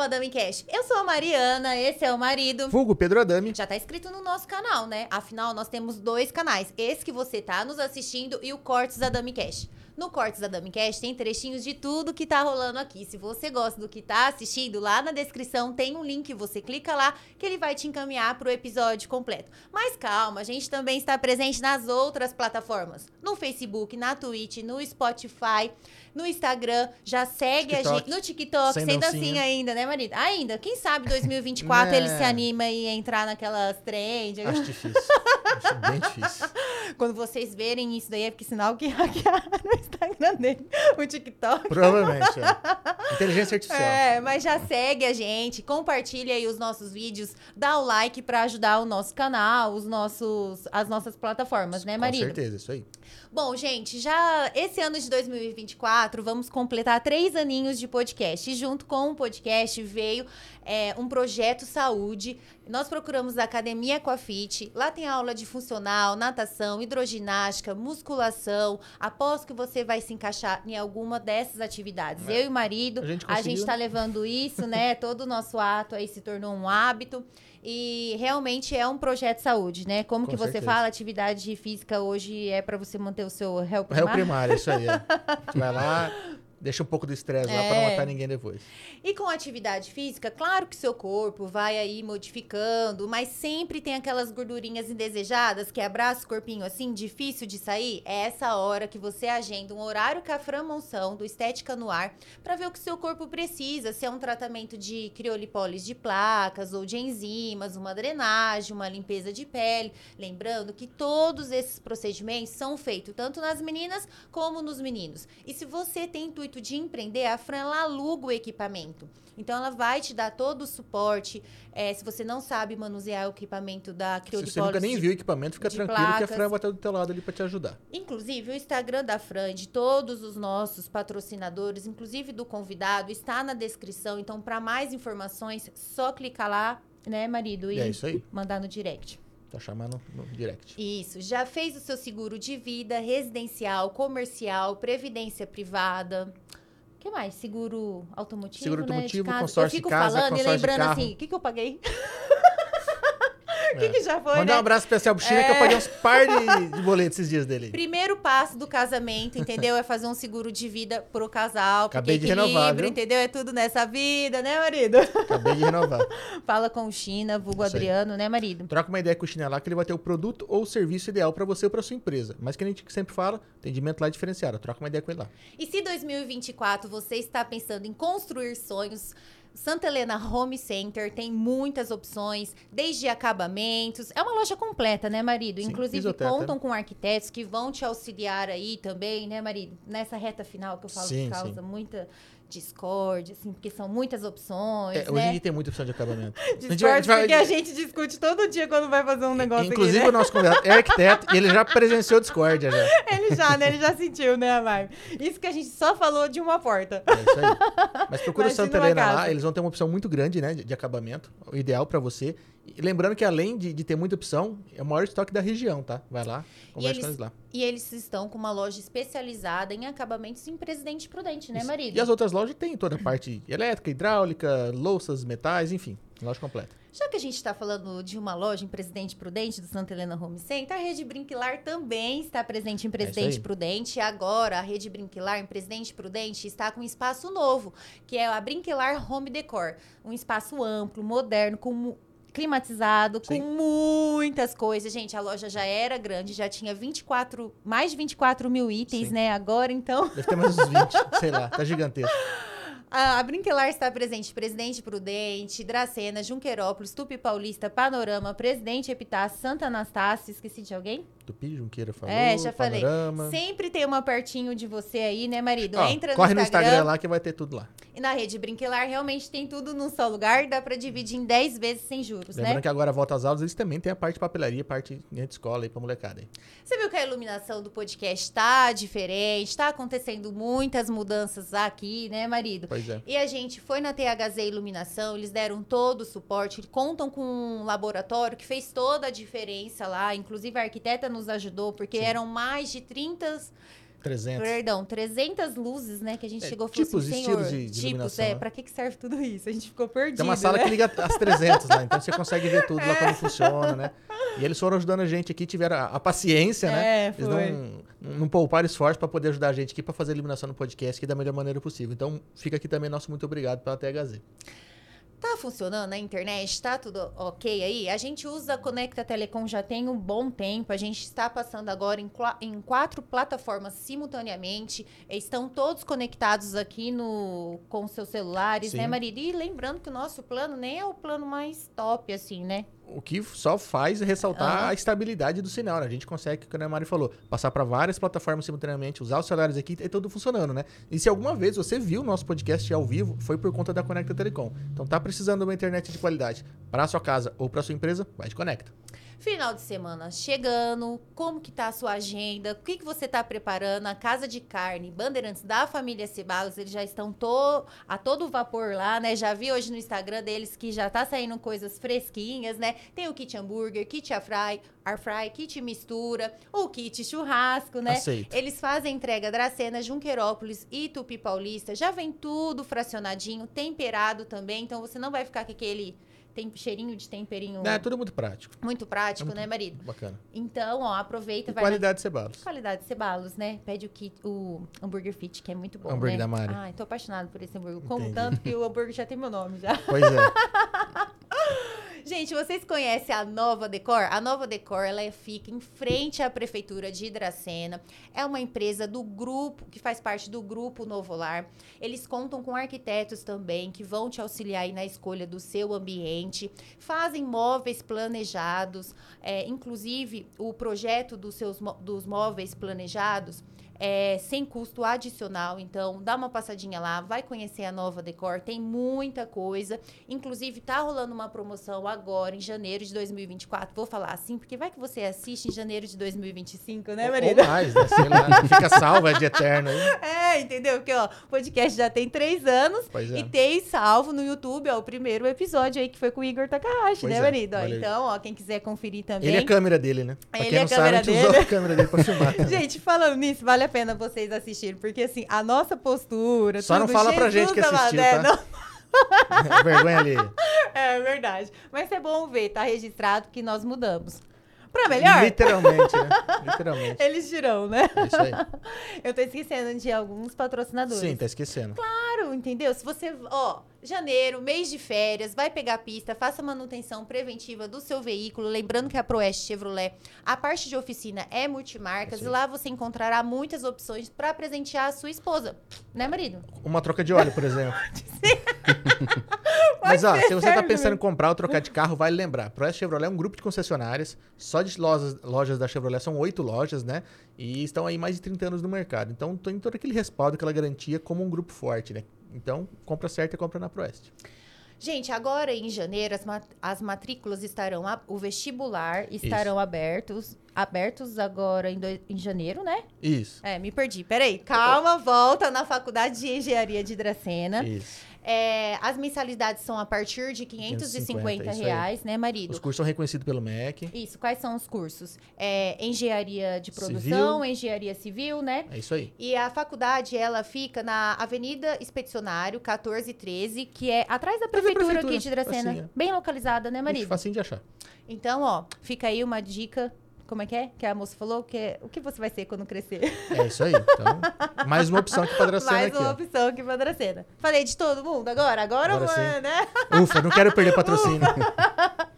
Ao Adami Cash. Eu sou a Mariana, esse é o marido. Vulgo Pedro Adami. Já tá inscrito no nosso canal, né? Afinal, nós temos dois canais. Esse que você tá nos assistindo e o Cortes Adami Cash. No Cortes Adami Cash tem trechinhos de tudo que tá rolando aqui. Se você gosta do que tá assistindo, lá na descrição tem um link, você clica lá que ele vai te encaminhar pro episódio completo. Mas calma, a gente também está presente nas outras plataformas. No Facebook, na Twitch, no Spotify, no Instagram. Já segue TikTok. a gente. No TikTok, Sem sem, dancinha. dancinha ainda, né, marido? Ainda. Quem sabe 2024 ele Né. se anima e entrar naquelas trends. Acho difícil. Acho bem difícil. Quando vocês verem isso daí, é porque sinal que hackearam o Instagram dele, o TikTok. Provavelmente. é. Inteligência artificial. É, mas já segue a gente, compartilha aí os nossos vídeos, dá o like pra ajudar o nosso canal, os nossos, as nossas plataformas, né, Com marido? certeza, isso aí. Bom, gente, já esse ano de 2024 vamos completar três aninhos de podcast. E junto com o podcast veio é, um projeto saúde. Nós procuramos a Academia Aquafit. Lá tem aula de funcional, natação, hidroginástica, musculação. Aposto que você vai se encaixar em alguma dessas atividades. É. Eu e o marido, A gente tá né? levando isso, né? Todo o nosso ato aí se tornou um hábito. E realmente é um projeto de saúde, né? Como Com que você certeza. fala, atividade física hoje é para você manter o seu réu O réu primário. primário, isso aí. É. Vai lá, deixa um pouco do estresse lá pra não É. matar ninguém depois. E com atividade física, claro que seu corpo vai aí modificando, mas sempre tem aquelas gordurinhas indesejadas que abraça o corpinho assim, difícil de sair. É essa hora que você agenda um horário com a Fran Monção, do Estética no Ar, para ver o que seu corpo precisa, se é um tratamento de criolipólise de placas ou de enzimas, uma drenagem, uma limpeza de pele. Lembrando que todos esses procedimentos são feitos tanto nas meninas como nos meninos. E se você tem intuito de empreender, a Fran ela aluga o equipamento. Então ela vai te dar todo o suporte. É, se você não sabe manusear o equipamento da Se criolipólise. você nunca nem viu o equipamento, fica tranquilo que a placas. Fran vai estar do teu lado ali pra te ajudar. Inclusive, o Instagram da Fran, de todos os nossos patrocinadores, inclusive do convidado, está na descrição. Então, para mais informações, só clicar lá, né, marido? E é isso aí. mandar no direct. Tá chamando no direct. Isso. Já fez o seu seguro de vida, residencial, comercial, previdência privada. O que mais? Seguro automotivo, Seguro né? de automotivo, casa. consórcio Eu fico de casa, falando e consórcio de lembrando carro. assim, o que, que eu paguei? O que, É. que já foi, Mandar né? um abraço especial pro China que eu É. paguei uns par de, boletos esses dias dele. Primeiro passo do casamento, entendeu? É fazer um seguro de vida pro casal. Acabei de renovar, viu? entendeu? É tudo nessa vida, né, marido? Acabei de renovar. Fala com o China, vulgo Isso aí. Adriano, né, marido? Troca uma ideia com o China lá que ele vai ter o produto ou o serviço ideal pra você ou pra sua empresa. Mas que a gente sempre fala, atendimento lá é diferenciado. Troca uma ideia com ele lá. E se 2024 você está pensando em construir sonhos, Santa Helena Home Center tem muitas opções, desde acabamentos. É uma loja completa, né, marido? Sim, Inclusive, contam com arquitetos que vão te auxiliar aí também, né, marido? Nessa reta final que eu falo Sim, que causa muita discórdia, assim, porque são muitas opções, É, hoje em né? dia tem muita opção de acabamento. A gente vai- a gente vai- porque a gente discute todo dia quando vai fazer um negócio Inclusive, aqui, o nosso convidado é arquiteto e ele já presenciou discórdia já. né? Ele já, né? Ele já sentiu, né, a vibe? Isso que a gente só falou de uma porta. É isso aí. Mas procura o Imagina Santa Helena lá, eles vão ter uma opção muito grande, né, de, de acabamento, o ideal pra você. Lembrando que além de, de ter muita opção, é o maior estoque da região, tá? Vai lá, conversa eles- com eles lá. E eles estão com uma loja especializada em acabamentos em Presidente Prudente, né, Isso. marido? E as outras lojas tem toda a parte elétrica, hidráulica, louças, metais, enfim, loja completa. Já que a gente está falando de uma loja em Presidente Prudente, do Santa Helena Home Center, a Rede Brinquilar também está presente em Presidente É. Prudente. E agora, a Rede Brinquilar em Presidente Prudente está com um espaço novo, que é a Brinquilar Home Decor. Um espaço amplo, moderno, com climatizado, Sim. com muitas coisas. Gente, a loja já era grande, já tinha 24, mais de 24 mil itens, Sim. né? Agora, então... Deve ter mais uns 20, sei lá, tá gigantesco. A, a Brinquelar está presente Presidente Prudente, Dracena, Junquerópolis, Tupi Paulista, Panorama, Presidente Epitácio, Santa Anastácia. Esqueci de alguém? Tupi, Junqueira falou, É, já falei. panorama. Sempre tem uma pertinho de você aí, né, marido? Ó, Entra corre no no Instagram, Instagram lá que vai ter tudo lá. e na rede Brinquelar realmente tem tudo num só lugar. Dá pra dividir em 10 vezes sem juros, Lembrando né? que agora volta às aulas, eles também têm a parte de papelaria, parte de escola aí pra molecada aí. Você viu que a iluminação do podcast tá diferente, tá acontecendo muitas mudanças aqui, né, marido? Pois é. E a gente foi na THZ Iluminação, eles deram todo o suporte, contam com um laboratório que fez toda a diferença lá, inclusive a arquiteta nos ajudou, porque Sim. eram mais de 30 300. Perdão, 300 luzes, né? Que a gente É, chegou e falou tipos assim, estilos de- de tipos, é, né? pra que que serve tudo isso? A gente ficou perdido, Tem uma sala né? que liga às 300 lá, então você consegue ver tudo lá como funciona, né? E eles foram ajudando a gente aqui, tiveram a, a paciência, né? É, Eles foi. não, não pouparam esforço para poder ajudar a gente aqui para fazer a eliminação no podcast aqui da melhor maneira possível. Então, fica aqui também nosso muito obrigado pela THZ. Tá funcionando a internet? Tá tudo ok aí? A gente usa a Conecta Telecom já tem um bom tempo. A gente está passando agora em, em quatro plataformas simultaneamente. Estão todos conectados aqui no com seus celulares, Sim. né, marido? E lembrando que o nosso plano nem é o plano mais top, assim, né? O que só faz é ressaltar a estabilidade do sinal. né? A gente consegue, como a Mari falou, passar para várias plataformas simultaneamente, usar os celulares aqui e tudo funcionando, né? E se alguma vez você viu o nosso podcast ao vivo, foi por conta da Conecta Telecom. Então tá precisando de uma internet de qualidade para sua casa ou para sua empresa, vai de Conecta. Final de semana chegando, como que tá a sua agenda? O que, que você tá preparando? A Casa de Carne, Bandeirantes da família Cebalos, eles já estão to a todo vapor lá, né? Já vi hoje no Instagram deles que já tá saindo coisas fresquinhas, né? Tem o kit hambúrguer, kit air fry, air fry, kit mistura, o kit churrasco, né? Aceito. Eles fazem entrega Dracena, Junquerópolis e Tupi Paulista. Já vem tudo fracionadinho, temperado também, então você não vai ficar com aquele tem cheirinho de temperinho É tudo muito prático. muito prático, É muito né, marido? Bacana. Então, ó, aproveita, E vai na qualidade cebalos. qualidade de cebalos, né? Pede o kit, o hambúrguer fit, que é muito bom, Hambúrguer né? da Mari. Ai, tô apaixonado por esse hambúrguer. Como Entendi. tanto que o hambúrguer já tem meu nome já. Pois é. Gente, vocês conhecem a Nova Decor? A Nova Decor, ela é- fica em frente à prefeitura de Hidracena. É uma empresa do grupo, que faz parte do grupo Novo Lar. Eles contam com arquitetos também, que vão te auxiliar na escolha do seu ambiente. Fazem móveis planejados. é, inclusive, o projeto dos, seus, dos móveis planejados é sem custo adicional. Então, dá uma passadinha lá, vai conhecer a Nova Decor. Tem muita coisa. Inclusive, tá rolando uma promoção agora, em janeiro de 2024. Vou falar assim, porque vai que você assiste em janeiro de 2025, né, Ou Marina? mais, né? Sei lá. Fica salvo, é de eterno aí. É, entendeu? Porque, ó, o podcast já tem três anos. É. E tem salvo no YouTube, ó, o primeiro episódio aí que foi com o Igor Takahashi, Pois né, é, marido? Ó, então, ó, quem quiser conferir também. Ele é a câmera dele, né? Pra Ele é a sabe, câmera gente usou dele. a câmera dele pra filmar. Gente, falando nisso, vale a pena vocês assistirem, porque assim, a nossa postura. Só não fala pra gente que assistiu, é, tá? Vergonha ali. não- é verdade. Mas é bom ver, tá registrado que nós mudamos. Pra melhor? Literalmente, né? Literalmente. Eles dirão, né? É isso aí. Eu tô esquecendo de alguns patrocinadores. Sim, tá esquecendo. Claro, entendeu? Se você, ó, janeiro, mês de férias, vai pegar a pista, faça manutenção preventiva do seu veículo, lembrando que a Proeste Chevrolet, a parte de oficina é multimarcas Isso e lá você encontrará muitas opções pra presentear a sua esposa, né, marido? Uma troca de óleo, por exemplo. Mas, ó, se você tá serve, pensando em comprar ou trocar de carro, vale lembrar. Proeste Chevrolet é um grupo de concessionárias. Só de lojas, lojas da Chevrolet são oito lojas, né? E estão aí mais de 30 anos no mercado. Então, tem todo aquele respaldo, aquela garantia como um grupo forte, né? Então, compra certa e compra na Proeste. Gente, agora em janeiro as, mat- as matrículas estarão, o vestibular estarão abertos, abertos agora em, em janeiro, né? Isso. É, me perdi. Peraí, calma, volta na Faculdade de Engenharia de Dracena. Isso. É, as mensalidades são a partir de 550 550, isso aí. reais, né, marido? Os cursos são reconhecidos pelo MEC. Isso, quais são os cursos? É, engenharia de Civil. produção, engenharia civil, né? É isso aí. E a faculdade, ela fica na Avenida Expedicionário, 1413, que é atrás da prefeitura, prefeitura, aqui de Dracena. Bem localizada, né, marido? Facinho de achar. Então, ó, fica aí uma dica. Como é que é? Que a moça falou que é, o que você vai ser quando crescer? É isso aí. Então, mais uma opção aqui pra Dracena Mais aqui, uma ó. opção aqui pra Dracena. Falei de todo mundo agora? Agora, Agora eu vou, né? Ufa, não quero perder patrocínio.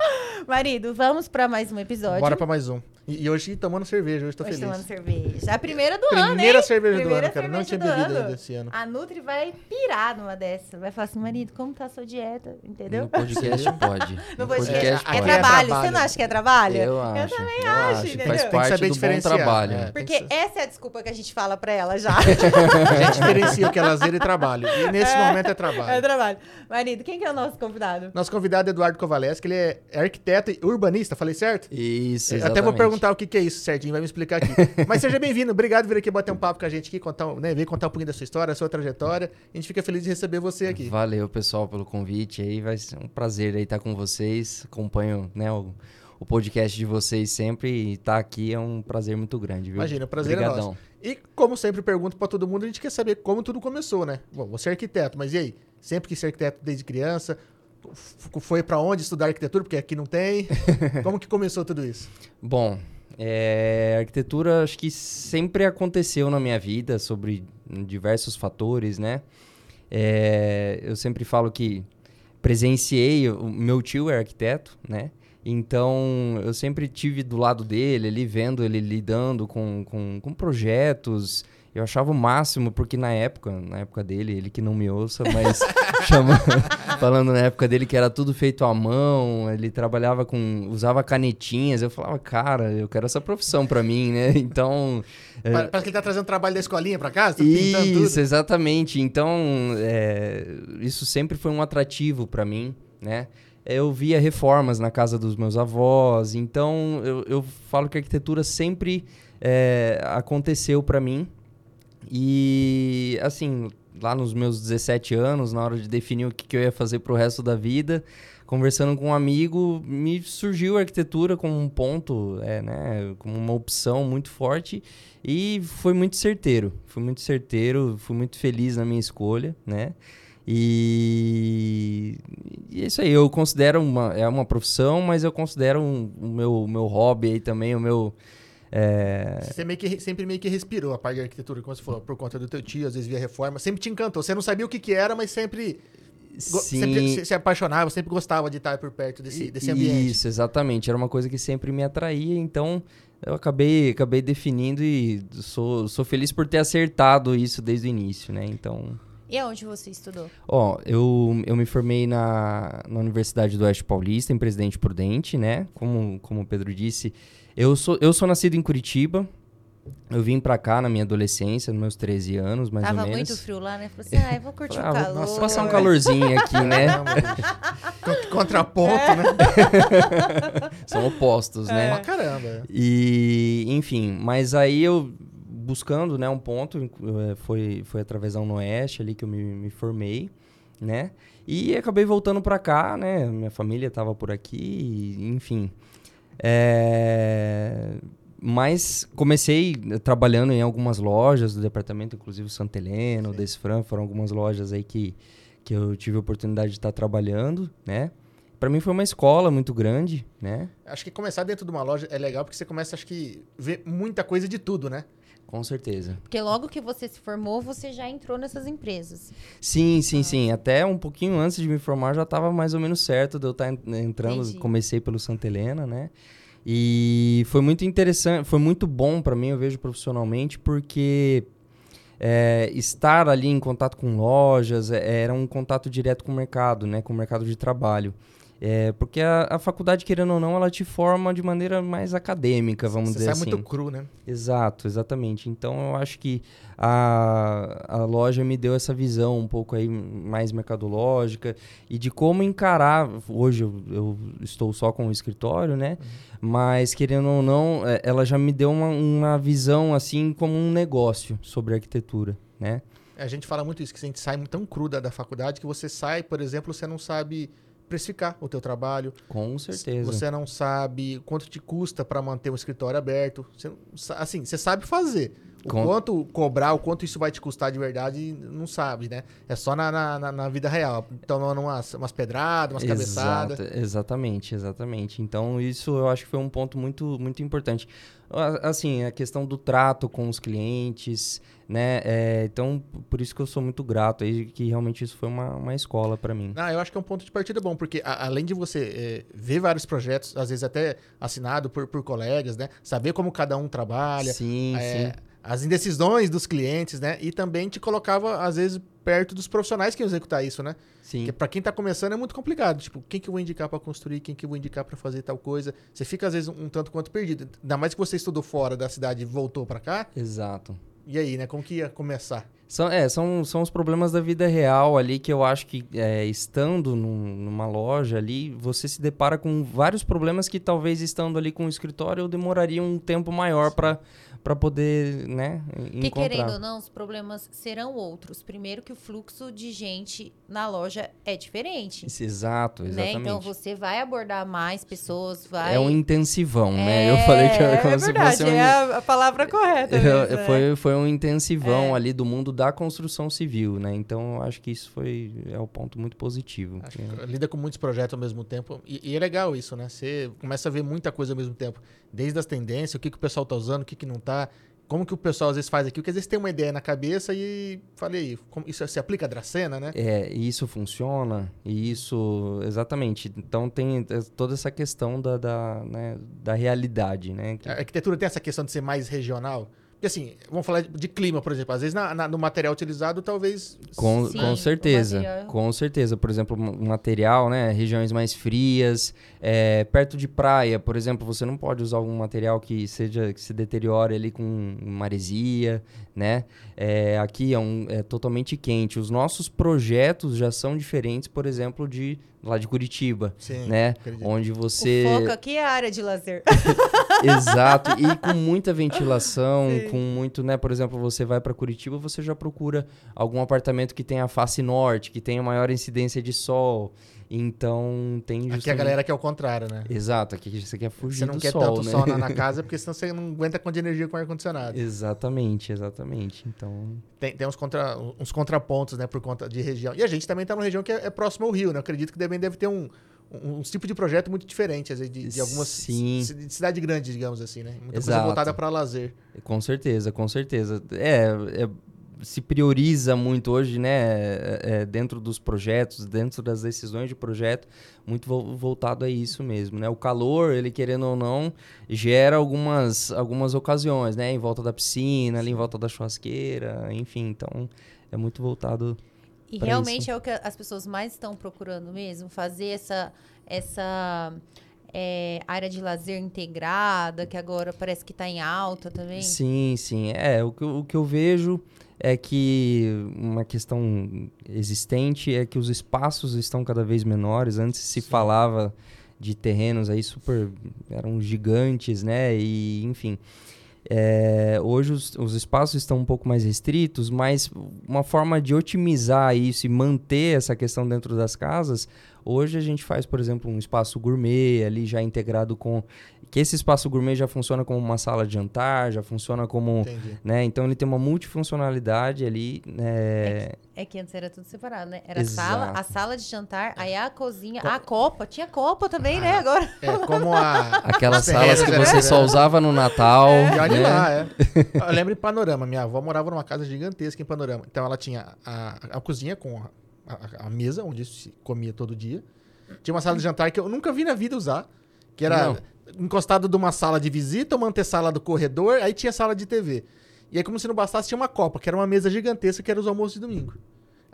Marido, vamos pra mais um episódio. Bora pra mais um. E, e hoje tomando cerveja, hoje tô Hoje feliz. tomando cerveja. A primeira do ano, Primeira cerveja do Primeira ano, cara. Não tinha do bebido ano. ainda esse ano. A Nutri vai pirar numa dessa. Vai falar assim, marido, como tá a sua dieta? Entendeu? No podcast pode. No No podcast. É, pode. trabalho. trabalho. Você não acha que é trabalho? Eu acho. também eu acho, acho. entendeu? Faz Tem que parte saber do bom trabalho. é. Porque essa é a desculpa que a gente fala pra ela já. A gente diferencia o que é lazer e trabalho. E nesse momento é trabalho. é trabalho. Marido, quem que é o nosso convidado? Nosso convidado é Eduardo Kovaleschi, ele é arquiteto e urbanista, falei certo? Isso, exatamente. Até vou perguntar o que, que é isso certinho, vai me explicar aqui. Mas seja bem-vindo, obrigado por vir aqui bater um papo com a gente aqui, contar, né, vir contar um pouquinho da sua história, da sua trajetória. A gente fica feliz de receber você aqui. Valeu, pessoal, pelo convite aí. Vai ser um prazer aí estar com vocês. Acompanho né, o, o podcast de vocês sempre e estar aqui é um prazer muito grande, viu? Imagina, o prazer é Obrigadão. nosso. E como sempre pergunto pra todo mundo, a gente quer saber como tudo começou, né? Bom, você é arquiteto, mas e aí? Sempre quis ser arquiteto desde criança? Foi pra onde estudar arquitetura? Porque aqui não tem. Como que começou tudo isso? Bom, é, arquitetura acho que sempre aconteceu na minha vida sobre diversos fatores, né? É, eu sempre falo que presenciei, o meu tio é arquiteto, né? Então eu sempre tive do lado dele, ali vendo ele lidando com, com, com projetos. Eu achava o máximo, porque na época, na época dele, ele que não me ouça, mas chama, falando na época dele que era tudo feito à mão, ele trabalhava com. usava canetinhas. Eu falava, cara, eu quero essa profissão pra mim, né? Então. é, Pa- Parece que ele tá trazendo trabalho da escolinha pra casa, tá pintando isso, exatamente. Então, é, isso sempre foi um atrativo para mim, né? Eu via reformas na casa dos meus avós, então eu, eu falo que a arquitetura sempre é, aconteceu para mim. E, assim, lá nos meus 17 anos, na hora de definir o que, que eu ia fazer pro resto da vida, conversando com um amigo, me surgiu a arquitetura como um ponto, é, né, como uma opção muito forte e foi muito certeiro. Fui muito certeiro, fui muito feliz na minha escolha, né? E, e é isso aí, eu considero uma, é uma profissão, mas eu considero um- o meu, meu hobby aí também, o meu... é, Você meio que, re- sempre meio que respirou a parte de arquitetura, como você falou, por conta do teu tio, às vezes via reforma. Sempre te encantou. Você não sabia o que, que era, mas sempre, sim, sempre se, se apaixonava, sempre gostava de estar por perto desse, desse ambiente. Isso, exatamente. Era uma coisa que sempre me atraía, então eu acabei, acabei definindo e sou, sou feliz por ter acertado isso desde o início, né? Então, E aonde você estudou? ó, eu, eu me formei na, na Universidade do Oeste Paulista, em Presidente Prudente, né? Como, como o Pedro disse, eu sou, eu sou nascido em Curitiba. Eu vim pra cá na minha adolescência, nos meus 13 anos, mais Tava ou menos. muito frio lá, né? Falei assim, ah, eu vou curtir Ah, o calor. nossa, passar um calorzinho aqui, né? Con- Contraponto, né? São opostos, né? Pra caramba. E, enfim, mas aí eu buscando, né, um ponto, eh, foi, foi através da Unoeste ali que eu me, me formei, né? E acabei voltando pra cá, né? Minha família tava por aqui, enfim. É, Mas comecei trabalhando em algumas lojas do departamento, inclusive Santa Helena, o Desfran, foram algumas lojas aí que, que eu tive a oportunidade de estar trabalhando, né? Pra mim foi uma escola muito grande, né? Acho que começar dentro de uma loja é legal porque você começa, acho que, ver muita coisa de tudo, né? Com certeza. Porque logo que você se formou, você já entrou nessas empresas. Sim, sim, sim. Até um pouquinho antes de me formar já estava mais ou menos certo de eu estar entrando. Entendi. Comecei pelo Santa Helena, né? E foi muito interessante, foi muito bom para mim, eu vejo profissionalmente, porque é, estar ali em contato com lojas é, era um contato direto com o mercado, né? Com o mercado de trabalho. É, porque a, a faculdade, querendo ou não, ela te forma de maneira mais acadêmica, vamos você dizer sai assim. muito cru, né? Exato, exatamente. Então eu acho que a, a loja me deu essa visão um pouco aí mais mercadológica e de como encarar. Hoje eu, eu estou só com o escritório, né? Mas querendo ou não, é, ela já me deu uma, uma visão assim como um negócio sobre arquitetura, né? A gente fala muito isso, que a gente sai tão cru da, da faculdade que você sai, por exemplo, você não sabe precificar o teu trabalho. Com certeza. Você não sabe quanto te custa para manter um escritório aberto. Você assim, você sabe fazer. O Com- quanto cobrar, o quanto isso vai te custar de verdade, não sabe, né? É só na, na, na- vida real. Tomando umas, umas pedradas, umas cabeçadas. Exato, exatamente, exatamente. Então, isso eu acho que foi um ponto muito, muito importante. Assim, a questão do trato com os clientes, né? É, então, por isso que eu sou muito grato aí, que realmente isso foi uma, uma escola para mim. Ah, eu acho que é um ponto de partida bom, porque a- além de você eh, ver vários projetos, às vezes até assinado por, por colegas, né? Saber como cada um trabalha, Sim, é, sim. as indecisões dos clientes, né? E também te colocava, às vezes, perto dos profissionais que iam executar isso, né? Sim. Porque pra quem tá começando é muito complicado. Tipo, quem que eu vou indicar pra construir, quem que eu vou indicar pra fazer tal coisa. Você fica, às vezes, um tanto quanto perdido. Ainda mais que você estudou fora da cidade e voltou pra cá. Exato. E aí, né? Como que ia começar? São, é, são, são os problemas da vida real ali que eu acho que é, estando num- numa loja ali, você se depara com vários problemas que talvez estando ali com o escritório eu demoraria um tempo maior para para poder, né, Porque encontrar. querendo ou não, os problemas serão outros. Primeiro que o fluxo de gente na loja é diferente. Isso, Exato, Né? exatamente. Então você vai abordar mais pessoas, vai. É um intensivão, né? Eu falei que era como é se verdade, fosse um... é a, palavra correta. Eu- mesmo, né? foi, foi um intensivão É. ali do mundo da construção civil, né? Então, acho que isso foi é o ponto muito positivo. Que lida com muitos projetos ao mesmo tempo. E, e é legal isso, né? Você começa a ver muita coisa ao mesmo tempo. Desde as tendências, o que, que o pessoal tá usando, o que, que não tá. Como que o pessoal às vezes faz aqui. Porque às vezes tem uma ideia na cabeça e falei, como- isso se aplica a Dracena, né? É, e isso funciona, e isso, exatamente. Então tem toda essa questão da, da, né, da realidade, né? que- A arquitetura tem essa questão de ser mais regional. Porque assim, vamos falar de clima, por exemplo. Às vezes na- na- no material utilizado, talvez. Com, Sim, com certeza, material. com certeza. Por exemplo, material, né? Regiões mais frias, é, perto de praia, por exemplo, você não pode usar algum material que seja que se deteriore ali com maresia, né? É, aqui é, um, é totalmente quente. Os nossos projetos já são diferentes, por exemplo, de lá de Curitiba, Sim, né? acredito. Onde O você foco aqui é a área de lazer. Exato, e com muita ventilação, Sim. com muito, né? Por exemplo, você vai para Curitiba, você já procura algum apartamento que tenha face norte, que tenha maior incidência de sol. Então tem Aqui a justamente- galera quer o contrário, né? Exato, aqui você quer fugir Você não quer sol, tanto né? sol na, na casa, porque senão você não aguenta quanto de energia com ar-condicionado. Exatamente, exatamente. Então, Tem, tem uns, contra, uns contrapontos, né, por conta de região. E a gente também tá numa região que é, é próximo ao rio, né? Eu acredito que também deve ter um, um, um tipo de projeto muito diferente, às vezes, de, de algumas Sim. de cidade grande, digamos assim, né? Muita coisa Exato. voltada para lazer. com certeza, com certeza. É, é- se prioriza muito hoje, né, é, é, dentro dos projetos, dentro das decisões de projeto, muito vo- voltado a isso mesmo, né? O calor, ele querendo ou não, gera algumas, algumas ocasiões, né? Em volta da piscina, ali em volta da churrasqueira, enfim, então é muito voltado E realmente isso. é o que as pessoas mais estão procurando mesmo, fazer essa, essa é, área de lazer integrada, que agora parece que está em alta também. Sim, sim. É, o que, o que eu vejo é que uma questão existente é que os espaços estão cada vez menores. Antes se Sim. falava de terrenos aí super. eram gigantes, né? E, enfim. É, hoje os, os espaços estão um pouco mais restritos, mas uma forma de otimizar isso e manter essa questão dentro das casas, hoje a gente faz, por exemplo, um espaço gourmet ali já integrado com. Que esse espaço gourmet já funciona como uma sala de jantar, já funciona como. Entendi. Né? Então ele tem uma multifuncionalidade ali. né? É que antes era tudo separado, né? Era a Exato. sala, a sala de jantar, aí a cozinha, a copa. Tinha copa também, né? Agora. É, como a... Aquelas salas que você né? só usava no Natal. E olha né? lá, é. Eu lembro em Panorama. Minha avó morava numa casa gigantesca em Panorama. Então ela tinha a, a cozinha com a, a- a mesa, onde se comia todo dia. Tinha uma sala de jantar que eu nunca vi na vida usar. Que era Não. Encostado de uma sala de visita, uma antessala do corredor, aí tinha sala de TV. E aí, como se não bastasse, tinha uma copa, que era uma mesa gigantesca, que era os almoços de domingo.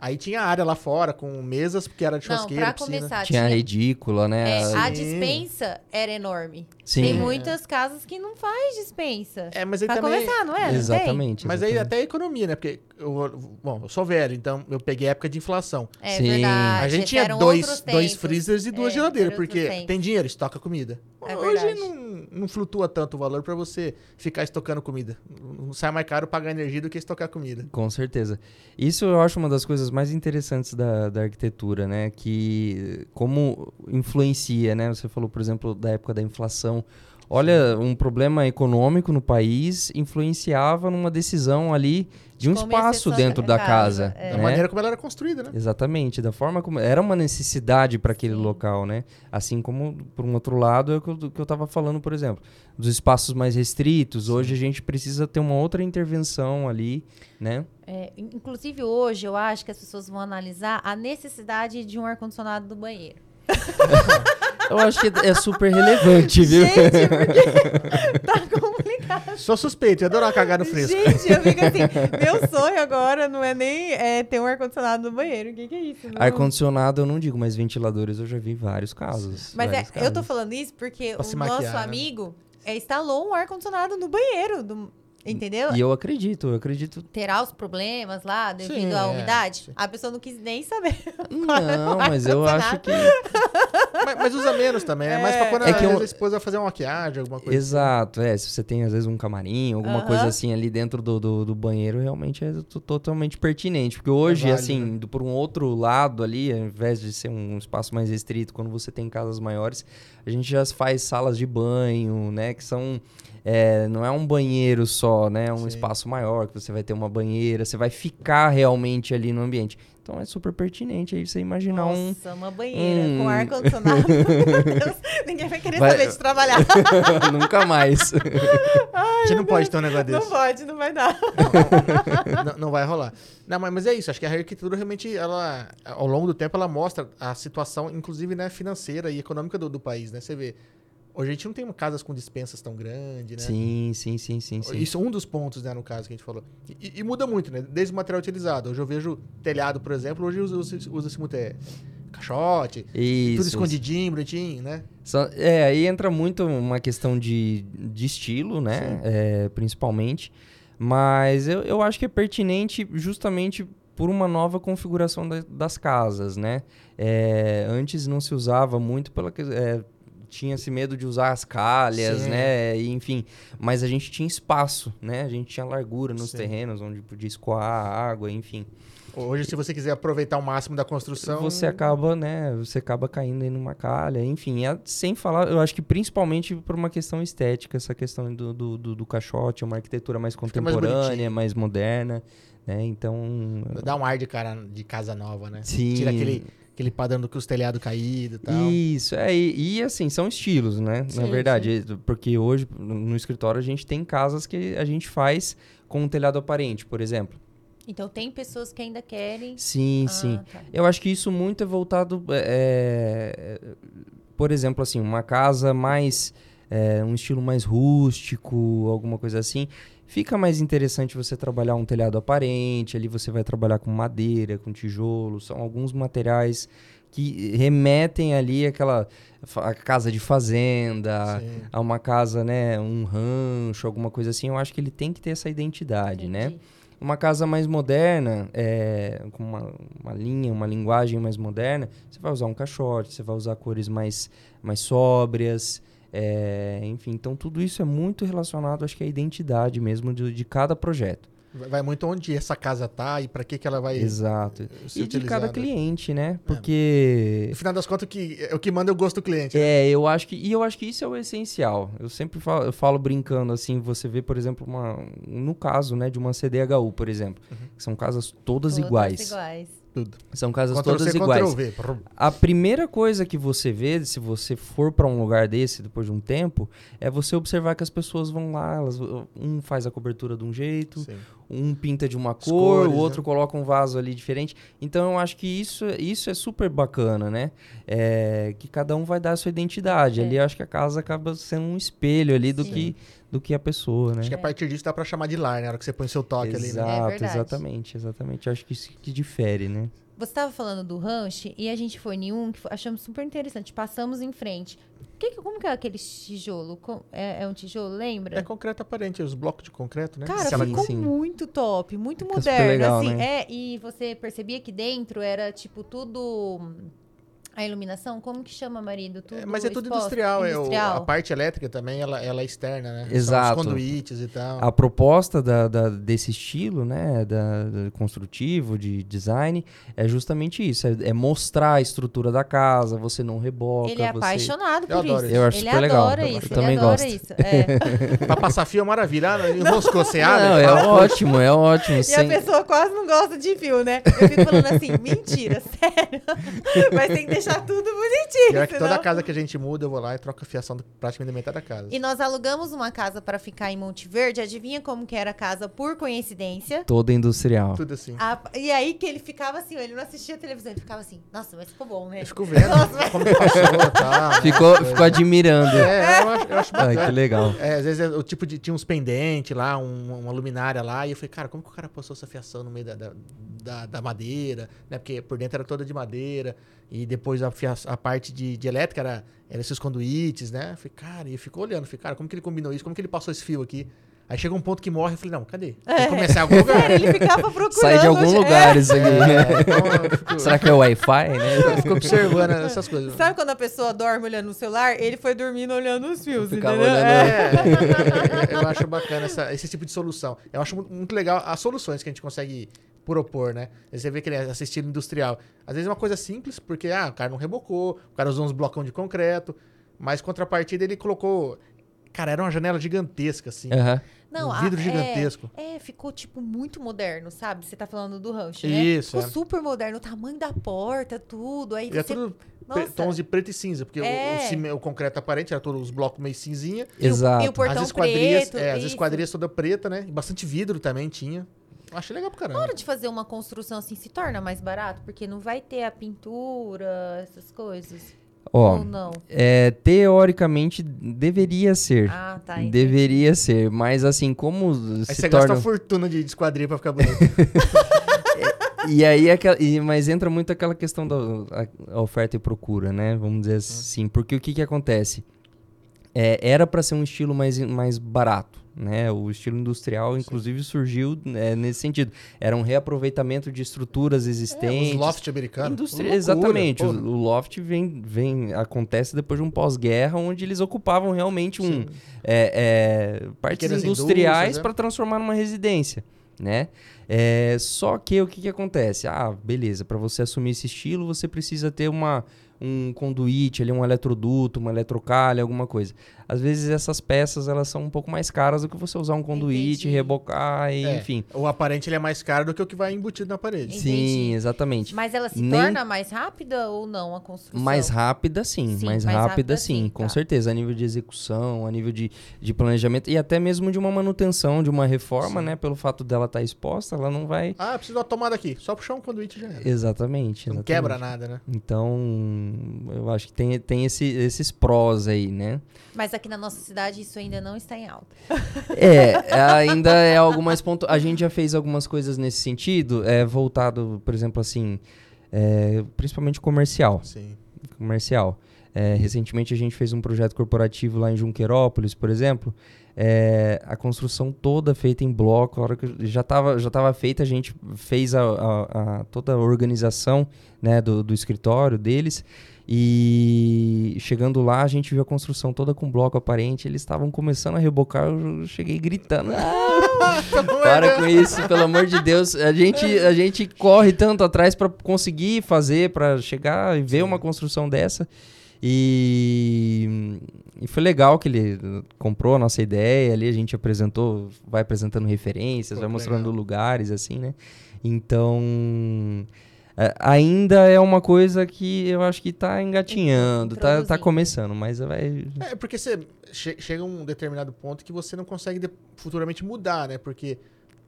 Aí tinha área lá fora, com mesas, porque era de Não, churrasqueira, pra piscina. começar, Tinha ridícula, né? é, A- Sim. dispensa era enorme. Sim. Tem muitas casas que não faz dispensa. É, mas aí Pra também... começar, não é? Não? Exatamente. Mas aí até a economia, né? Porque, eu, bom, eu sou velho, então eu peguei a época de inflação. É Sim. verdade. A gente tinha eram dois, outros dois tempos. freezers e duas É, geladeiras, eram porque tempos. tem dinheiro, estoca comida. É Hoje não, não flutua tanto o valor pra você ficar estocando comida. Não sai mais caro pagar energia do que estocar comida. Com certeza. Isso eu acho uma das coisas mais interessantes da, da arquitetura, né? Que como influencia, né? Você falou, por exemplo, da época da inflação. Olha, um problema econômico no país influenciava numa decisão ali de um como espaço dentro da casa. casa, é. Da né? maneira como ela era construída, né? Exatamente, da forma como. Era uma necessidade para aquele Sim. local, né? Assim como, por um outro lado, é o que eu, que eu tava falando, por exemplo, dos espaços mais restritos. Hoje a gente precisa ter uma outra intervenção ali, né? É, in- inclusive hoje eu acho que as pessoas vão analisar a necessidade de um ar-condicionado do banheiro. Eu acho que é super relevante, viu? Gente, porque tá complicado. Sou suspeito, eu adoro cagar no fresco. Gente, eu fico assim, meu sonho agora não é nem é, ter um ar-condicionado no banheiro. O que, que é isso? Ar-condicionado eu não digo, mas ventiladores eu já vi vários casos. Mas é, vários eu tô casos. falando isso porque Pra o nosso maquiar, né? amigo é, instalou um ar-condicionado no banheiro. do- Entendeu? E eu acredito, eu acredito. Terá os problemas lá devido Sim, à é, umidade? sim. A pessoa não quis nem saber. Não, mas eu acho que. mas, mas usa menos também, é mais pra quando É a, que eu- a esposa vai fazer uma maquiagem, alguma coisa. Exato, é. Se você tem, às vezes, um camarim, alguma Aham. coisa assim ali dentro do, do, do banheiro, realmente é to- totalmente pertinente. Porque hoje, válido, assim, né? indo por um outro lado ali, ao invés de ser um espaço mais restrito, quando você tem casas maiores, a gente já faz salas de banho, né? Que são. É, não é um banheiro só, né? É um Sim. espaço maior, que você vai ter uma banheira, você vai ficar realmente ali no ambiente. Então é super pertinente aí você imaginar um. Nossa, uma banheira um- com ar-condicionado. Meu Deus, ninguém vai querer Vai- saber de trabalhar. Nunca mais. A gente não pode ter um negócio Não desse. pode, não vai dar. não, não vai rolar. Não, mas, mas é isso. Acho que a arquitetura realmente, ela, ao longo do tempo, ela mostra a situação, inclusive, né, financeira e econômica do, do país, né? Você vê. Hoje a gente não tem casas com dispensas tão grandes, né? Sim, sim, sim, sim, sim. Isso é um dos pontos, né, no caso que a gente falou. E, e muda muito, né? Desde o material utilizado. Hoje eu vejo telhado, por exemplo, hoje usa-se usa muito é, caixote, Isso. tudo isso. escondidinho, bonitinho, né? Só- É, aí entra muito uma questão de, de estilo, né? É, principalmente. Mas eu, eu acho que é pertinente justamente por uma nova configuração da- das casas, né? É, antes não se usava muito pela que- é, tinha-se medo de usar as calhas, Sim. né? E, enfim, mas a gente tinha espaço, né? A gente tinha largura nos Sim. terrenos onde podia escoar a água, enfim. Hoje, se você quiser aproveitar o máximo da construção. Você acaba, né? Você acaba caindo em uma calha, enfim. é- sem falar, eu acho que principalmente por uma questão estética, essa questão do, do, do, do caixote, uma arquitetura mais mais contemporânea, bonitinho. mais, moderna, né? Então. Dá um ar de cara de casa nova, né? Sim. Tira aquele, aquele padrão do que os telhados caídos e tal. Isso, é, e, e, assim, são estilos, né? Na Sim, verdade, porque hoje no no escritório a gente tem casas que a gente faz com um telhado aparente, por exemplo. Então tem pessoas que ainda querem. Sim, Ah, sim. tá. Eu acho que isso muito é voltado, é, é, por exemplo, assim, uma casa mais, é, um estilo mais rústico, alguma coisa assim. Fica mais interessante você trabalhar um telhado aparente, ali você vai trabalhar com madeira, com tijolo, são alguns materiais que remetem ali àquela a casa de fazenda, Sim. a uma casa, né, um rancho, alguma coisa assim. Eu acho que ele tem que ter essa identidade, né? Entendi. Uma casa mais moderna, é, com uma, uma linha, uma linguagem mais moderna, você vai usar um caixote, você vai usar cores mais, mais sóbrias, é, enfim. Então, tudo isso é muito relacionado, acho que à identidade mesmo de, de cada projeto. Vai muito onde essa casa tá e pra que, que ela vai Exato. ser E de cada cliente, né? Porque... No final das contas, o que, é o que manda é o gosto do cliente. né? É, eu acho que. E eu acho que isso é o essencial. Eu sempre falo, eu falo brincando assim, você vê, por exemplo, uma. No caso, né, de uma CDHU, por exemplo. Que são casas todas, Todas iguais. iguais. Tudo. São casas Ctrl todas C, iguais. A primeira coisa que você vê, se você for para um lugar desse depois de um tempo, é você observar que as pessoas vão lá, elas, um faz a cobertura de um jeito, Sim. um pinta de uma As cor, cores, o outro né? coloca um vaso ali diferente. Então eu acho que isso, isso é super bacana, né? É, que cada um vai dar a sua identidade. É. Ali eu acho que a casa acaba sendo um espelho ali do Sim. que, do que a pessoa, né? Acho que a partir disso dá pra chamar de lar, né? Na hora que você põe seu toque ali, né? Exato, É verdade. exatamente, exatamente. Acho que isso que difere, né? Você estava falando do ranch e a gente foi em um que achamos super interessante. Passamos em frente. Que, como que é aquele tijolo? É, é um tijolo, lembra? É concreto aparente, os blocos de concreto, né? Cara, Sim, ficou sim. muito top, muito Fica moderno, legal, assim. né? É, e você percebia que dentro era tipo tudo a iluminação, como que chama, marido? Tudo É, mas é tudo exposto? industrial, é o- industrial. a parte elétrica também, ela, ela é externa, né? Exato. São os conduítes e tal. A proposta da- da- desse estilo, né, da, da- construtivo, de design, é justamente isso. É, é mostrar a estrutura da casa, você não reboca. Ele é você... apaixonado Eu por adoro isso. isso. Eu acho ele super legal. adora Eu isso. ele também adora gosto. isso. É. pra passar fio é maravilha. Ah, enroscou, você abre. Não, é ótimo, é ótimo. E a sem- pessoa quase não gosta de fio, né? Eu fico falando assim, mentira, sério. Mas tem que deixar tudo bonitinho. Pior que toda casa que a gente muda, eu vou lá e troco a fiação do- praticamente da metade da casa. E nós alugamos uma casa pra ficar em Monte Verde. Adivinha como que era a casa por coincidência? Toda industrial. Tudo assim. A- e aí que ele ficava assim, ele não assistia televisão, ele ficava assim, nossa, mas ficou bom, né? Eu fico vendo como que passou tal. né? Ficou, ficou admirando. É, eu acho, eu acho Ai, bacana. que legal. É, às vezes é o tipo de. Tinha uns pendentes lá, um- uma luminária lá, e eu falei, cara, como que o cara passou essa fiação no meio da, da, da- da madeira, né? Porque por dentro era toda de madeira, e depois a, a parte de, de elétrica era, era esses conduítes, né? Eu falei, cara, e eu fico olhando, falei, cara, como que ele combinou isso? Como que ele passou esse fio aqui? Aí chega um ponto que morre, eu falei, não, cadê? Tem É. que começar em algum lugar. Sério, ele ficava procurando. Sai de algum lugar É. isso aqui. É, então fico, Será que é Wi-Fi, né? eu fico observando essas coisas. Sabe quando a pessoa dorme olhando no celular? Ele foi dormindo olhando os fios, Ficava entendeu? olhando- É. É, eu acho bacana essa- esse tipo de solução. Eu acho mu- muito legal as soluções que a gente consegue propor, né? Aí Você vê que ele é esse estilo industrial. Às vezes é uma coisa simples, porque ah, o cara não rebocou, o cara usou uns blocão de concreto, mas contrapartida ele colocou. Cara, era uma janela gigantesca, assim. Aham. Não, um a- vidro é- gigantesco. É, ficou, tipo, muito moderno, sabe? Você tá falando do rancho, né? Isso, Ficou é. super moderno, o tamanho da porta, tudo. Aí E é você... tudo pre- Nossa. tons de preto e cinza, porque o- É. o, cime- o concreto aparente era todos os blocos meio cinzinha. E o- Exato. E o portão as esquadrias, preto. é, as esquadrias toda preta, né? E bastante vidro também tinha. Achei legal pra Na caramba. hora de fazer uma construção assim, se torna mais barato? Porque não vai ter a pintura, essas coisas. Ó, Ou não? é, teoricamente deveria ser. Ah, tá. entendi. Deveria ser, mas assim, como Aí se você gasta torna... uma fortuna de esquadria pra ficar bonito. E aí, aquela- e- mas entra muito aquela questão da oferta e procura, né? Vamos dizer assim. Porque o que que acontece? É, era para ser um estilo mais, mais barato, né? O estilo industrial, inclusive, surgiu é, nesse sentido. Era um reaproveitamento de estruturas É, existentes. os loft americanos. Industri- Exatamente. O, porra. o loft vem, vem, acontece depois de um pós-guerra, onde eles ocupavam realmente um, Sim. é, é, partes Pequenas industriais né? para transformar numa residência, né? É, só que o que, que acontece? Ah, beleza, para você assumir esse estilo, você precisa ter uma, um conduíte ali, um eletroduto, uma eletrocalha, alguma coisa. Às vezes essas peças elas são um pouco mais caras do que você usar um conduíte, Entendi. rebocar, e, É, enfim. O aparente ele é mais caro do que o que vai embutido na parede. Entendi. Sim, exatamente. Mas ela se Nem- torna mais rápida ou não a construção? Mais rápida, sim. Sim, mais mais rápida, rápida, sim, sim, com tá. certeza. A nível de execução, a nível de, de planejamento e até mesmo de uma manutenção, de uma reforma, Sim. né? Pelo fato dela estar exposta, ela não vai. Ah, precisa de uma tomada aqui. Só puxar um conduíte já era. Exatamente. Não exatamente. quebra nada, né? Então, eu acho que tem, tem esse- esses prós aí, né? Mas aqui na nossa cidade isso ainda não está em alta. É, ainda é algo mais ponto. A gente já fez algumas coisas nesse sentido, é voltado, por exemplo, assim, é, principalmente comercial. Sim. comercial. É, recentemente a gente fez um projeto corporativo lá em Junquerópolis, por exemplo. É, a construção toda feita em bloco, a hora que já estava já tava feita, a gente fez a, a- a- toda a organização né, do, do escritório deles. E chegando lá, a gente viu a construção toda com bloco aparente. Eles estavam começando a rebocar, eu cheguei gritando. "Ah, para com isso, pelo amor de Deus. A gente, a gente corre tanto atrás para conseguir fazer, para chegar e ver uma construção dessa. E, e foi legal que ele comprou a nossa ideia ali, a gente apresentou, vai apresentando referências, Pô, vai mostrando legal. lugares, assim, né? Então, é, ainda é uma coisa que eu acho que tá engatinhando, tá, tá começando, mas vai... É, porque você che- chega a um determinado ponto que você não consegue futuramente mudar, né? Porque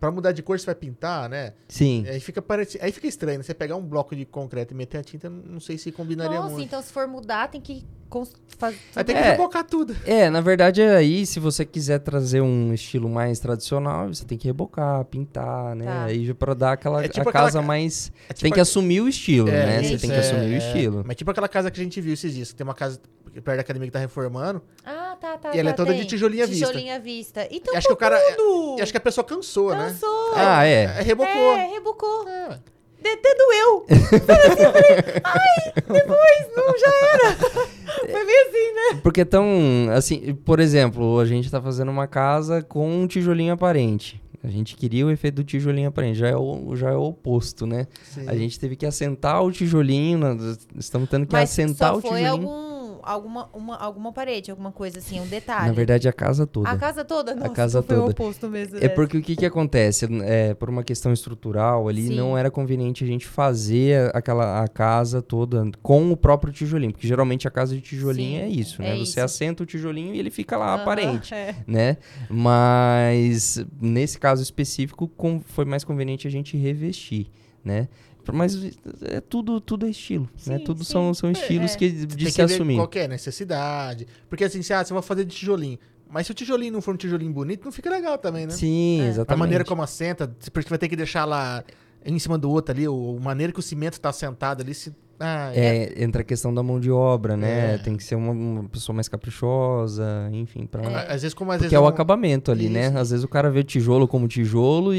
pra mudar de cor você vai pintar, né? Sim. Aí fica, pareci... Aí fica estranho, né? Você pegar um bloco de concreto e meter a tinta, não sei se combinaria Nossa, muito. então se for mudar, tem que cons- faz- Aí tem que É. rebocar tudo. É, na verdade, aí, se você quiser trazer um estilo mais tradicional, você tem que rebocar, pintar, né? Tá. Aí pra dar aquela É tipo a aquela casa ca- mais. É Você tem tipo que a- assumir o estilo, É, né? Você isso, tem que é, assumir o é. estilo. Mas tipo aquela casa que a gente viu esses dias. que Tem uma casa perto da academia que tá reformando. Ah, tá, tá. E ela é tá, toda tem. de tijolinho à vista. Tijolinho à vista. Então, acho que o cara. tudo! e acho que a pessoa cansou, né? Cansou. Ah, é. É, rebocou. É, rebocou. É. Até doeu. Assim, eu falei, ai, depois, não, já era. Foi bem assim, né? Porque tão. Assim, por exemplo, a gente tá fazendo uma casa com um tijolinho aparente. A gente queria o efeito do tijolinho aparente. Já é o, já é o oposto, né? Sim. A gente teve que assentar o tijolinho. na- estamos tendo que Mas assentar só o foi tijolinho. algum, alguma, uma, alguma parede, alguma coisa assim, um detalhe. Na verdade, a casa toda. A casa toda? Nossa, casa então foi toda. o oposto mesmo. É dessa. porque o que que acontece? É, por uma questão estrutural ali, Sim. não era conveniente a gente fazer aquela a casa toda com o próprio tijolinho, porque geralmente a casa de tijolinho Sim, é isso, é né? isso. Você assenta o tijolinho e ele fica lá aparente, é. né? Mas nesse caso específico com- foi mais conveniente a gente revestir, né? Mas é tudo, tudo é estilo, né? Sim, Tudo sim. são, são estilos é. que de tem se que assumir. qual que é necessidade. Porque assim, se ah, você vai fazer de tijolinho. Mas se o tijolinho não for um tijolinho bonito, não fica legal também, né? Sim, É. exatamente. A maneira como assenta, porque vai ter que deixar lá em cima do outro ali, o, a maneira que o cimento tá assentado ali, se Ah, é. É, entra a questão da mão de obra, né? É. Tem que ser uma, uma pessoa mais caprichosa, enfim, pra... Às vezes, como às Porque vezes é o acabamento ali, né? Isso. Às vezes o cara vê o tijolo como tijolo e,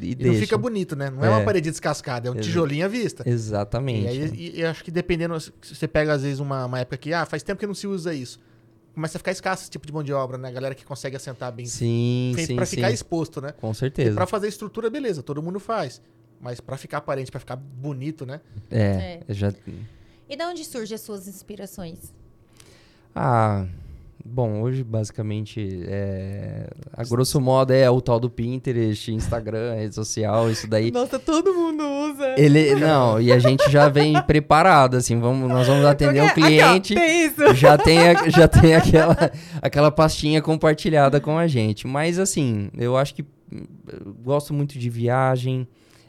e, E deixa. não fica bonito, né? Não é, uma É. parede descascada, é um Exa- tijolinho à vista. Exatamente. E aí e- e eu acho que dependendo, você pega às vezes uma, uma época que, ah, faz tempo que não se usa isso. Começa a ficar escasso esse tipo de mão de obra, né? A galera que consegue assentar bem Sim, feito sim, pra sim. ficar exposto, né? Com certeza. pra fazer estrutura, beleza, todo mundo faz. Mas pra ficar aparente, pra ficar bonito, né? É, já... E de onde surgem as suas inspirações? Ah, bom, hoje basicamente é... A grosso modo é o tal do Pinterest, Instagram, rede social, isso daí. Nossa, todo mundo usa. Ele, não, e a gente já vem preparado, assim, vamos, nós vamos atender o Porque aqui, ó, cliente. tem isso. já tem, a- já tem aquela, aquela pastinha compartilhada com a gente. Mas assim, eu acho que hum, eu gosto muito de viagem.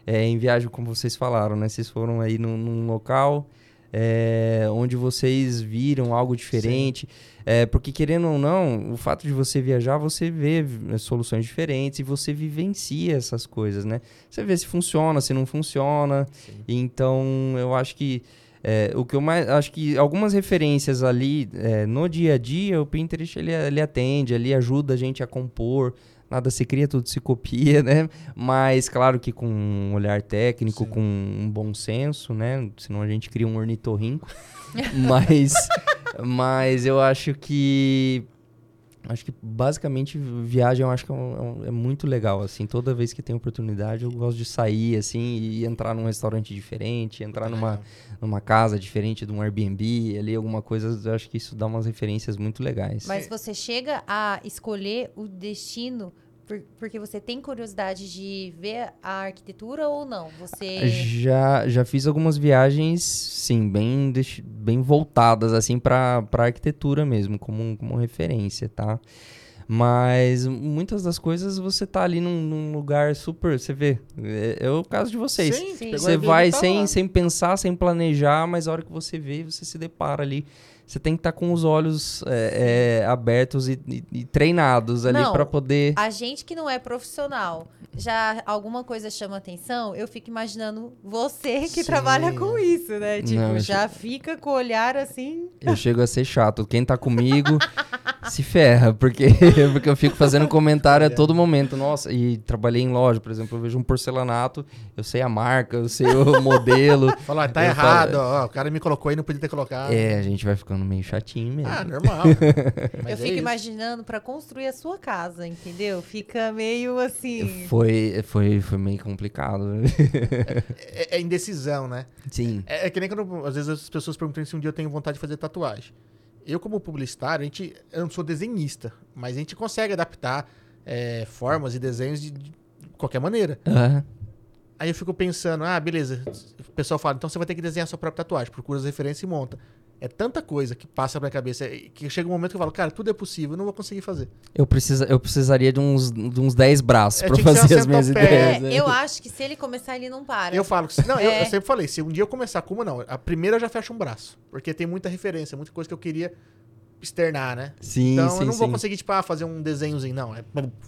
É, em viagem, como vocês falaram, né? Vocês foram aí num, num local é, onde vocês viram algo diferente. É, porque, querendo ou não, o fato de você viajar, você vê eh, soluções diferentes e você vivencia essas coisas, né? Você vê se funciona, se não funciona. Então, eu acho que é, o que eu mais acho que algumas referências ali é, no dia a dia, o Pinterest ele, ele atende, ele ajuda a gente a compor. Nada se cria, tudo se copia, né? Mas claro que com um olhar técnico, Sim. com um bom senso, né? Senão a gente cria um ornitorrinco. mas, mas eu acho que acho que basicamente viagem eu acho que é, um- é um- é muito legal assim. Toda vez que tem oportunidade eu gosto de sair assim e entrar num restaurante diferente entrar numa numa casa diferente de um Airbnb ali alguma coisa eu acho que isso dá umas referências muito legais. Mas você chega a escolher o destino por- porque você tem curiosidade de ver a arquitetura ou não? Você. já já fiz algumas viagens sim bem bem voltadas assim para para arquitetura mesmo como como referência tá mas muitas das coisas você tá ali num, num lugar super você vê é, é o caso de vocês Sim, Sim. Você vai tá sem, sem pensar, sem planejar, mas a hora que você vê, você se depara ali. Você tem que estar com os olhos é, é, abertos e, e- e treinados ali para poder. A gente que não é profissional, já alguma coisa chama atenção, eu fico imaginando você que Sim. trabalha com isso, né? Tipo, Não, já fica com o olhar assim. Eu chego a ser chato. Quem tá comigo se ferra, porque, porque eu fico fazendo comentário a todo momento. Nossa, e trabalhei em loja, por exemplo, eu vejo um porcelanato, eu sei a marca, eu sei o modelo. Falar, ah, tá errado, falo- ó, o cara me colocou aí, não podia ter colocado. É, a gente vai ficando meio chatinho mesmo. Ah, normal. Mas eu é fico isso. imaginando pra construir a sua casa, entendeu? Fica meio assim. Foi, foi, foi meio complicado. É, é indecisão, né? Sim. É, é que nem quando às vezes as pessoas perguntam se um dia eu tenho vontade de fazer tatuagem. Eu, como publicitário, a gente, eu não sou desenhista, mas a gente consegue adaptar é, formas e desenhos de, de qualquer maneira. Aham. Aí eu fico pensando, ah, beleza. O pessoal fala, então você vai ter que desenhar a sua própria tatuagem, procura as referências e monta. É tanta coisa que passa na minha cabeça que chega um momento que eu falo, cara, tudo é possível, eu não vou conseguir fazer. Eu, precisa, eu precisaria de uns, de uns 10 braços É, pra ser fazer as minhas ideias. É, né? eu acho que se ele começar, ele não para. Eu falo que. se- Não, eu, É. eu sempre falei, se um dia eu começar com uma, não. A primeira eu já fecho um braço. Porque tem muita referência, muita coisa que eu queria externar, né? Sim, então sim, eu não vou sim. conseguir, tipo, ah, fazer um desenhozinho, não. É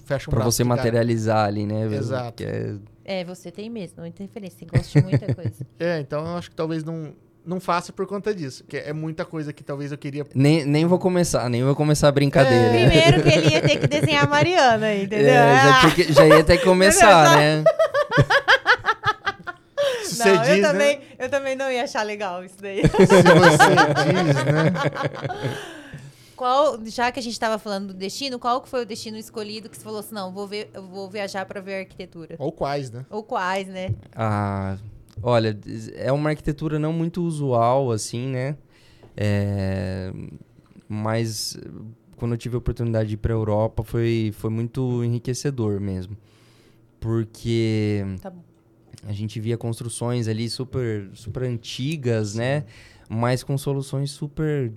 fecha um Pra braço. você de cara. materializar ali, né? Exato. É- É, você tem mesmo, muita referência, você gosta de muita coisa. É, então eu acho que talvez não, não faça por conta disso. Que é muita coisa que talvez eu queria. Nem, nem vou começar, nem vou começar a brincadeira. Primeiro que ele ia ter que desenhar a Mariana, entendeu? É, já, Ah, que- já ia ter que começar, né? Se não, você eu, diz, né? também, eu também não ia achar legal isso daí. Se você diz, né? Qual, já que a gente estava falando do destino, qual que foi o destino escolhido que você falou assim, não, vou ver, eu vou viajar para ver arquitetura? Ou quais, né? Ou quais, né? Ah, olha, é uma arquitetura não muito usual, assim, né? É, mas quando eu tive a oportunidade de ir para Europa foi, foi muito enriquecedor mesmo. Porque Tá a gente via construções ali super, super antigas, né? Mas com soluções super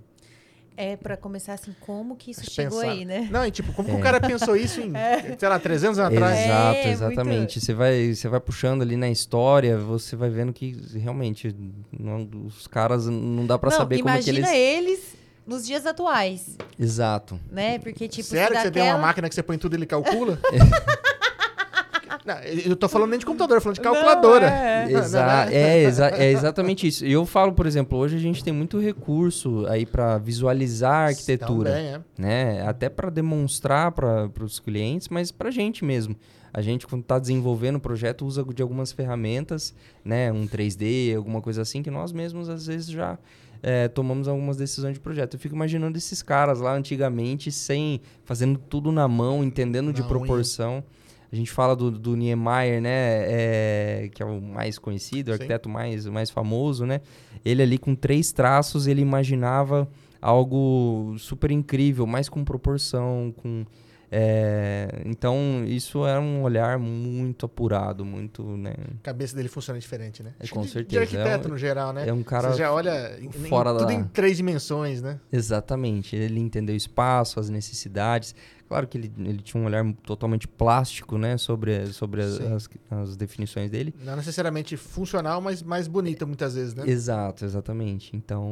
É para começar assim, como que isso Mas chegou pensar- aí, né? Não, e tipo, como que É. o cara pensou isso em, sei lá, 300 anos atrás? É, Exato, muito- exatamente. Você vai, você vai puxando ali na história, você vai vendo que realmente não- os caras não dá pra não, saber como que imagina eles. eles nos dias atuais, Exato. né? Porque, tipo, Sério que você tem uma máquina que você põe tudo e ele calcula? Não, eu tô falando nem de computador, falando de calculadora. Não, é. Exa é, exa é exatamente isso. E eu falo, por exemplo, hoje a gente tem muito recurso aí para visualizar a arquitetura, Também, é. né? Até para demonstrar para os clientes, mas para a gente mesmo. A gente, quando está desenvolvendo o projeto, usa de algumas ferramentas, né? Um 3D, alguma coisa assim, que nós mesmos às vezes já é, tomamos algumas decisões de projeto. Eu fico imaginando esses caras lá antigamente, sem fazendo tudo na mão, entendendo de Na unha. A gente fala do, do Niemeyer, né? é, que é o mais conhecido, o arquiteto mais, mais famoso, né? Ele ali com três traços, ele imaginava algo super incrível, mais com proporção, com... é, então, isso era um olhar muito apurado, muito, né? A cabeça dele funciona diferente, né? É, com de- certeza. De arquiteto É um- no geral, né? É um cara Você já olha em, em- fora tudo da- em três dimensões, né? Exatamente. Ele entendeu o espaço, as necessidades. Claro que ele, ele tinha um olhar totalmente plástico, né? Sobre, sobre as, as, as definições dele. Não necessariamente funcional, mas mais bonita muitas vezes, né? Exato, exatamente. Então,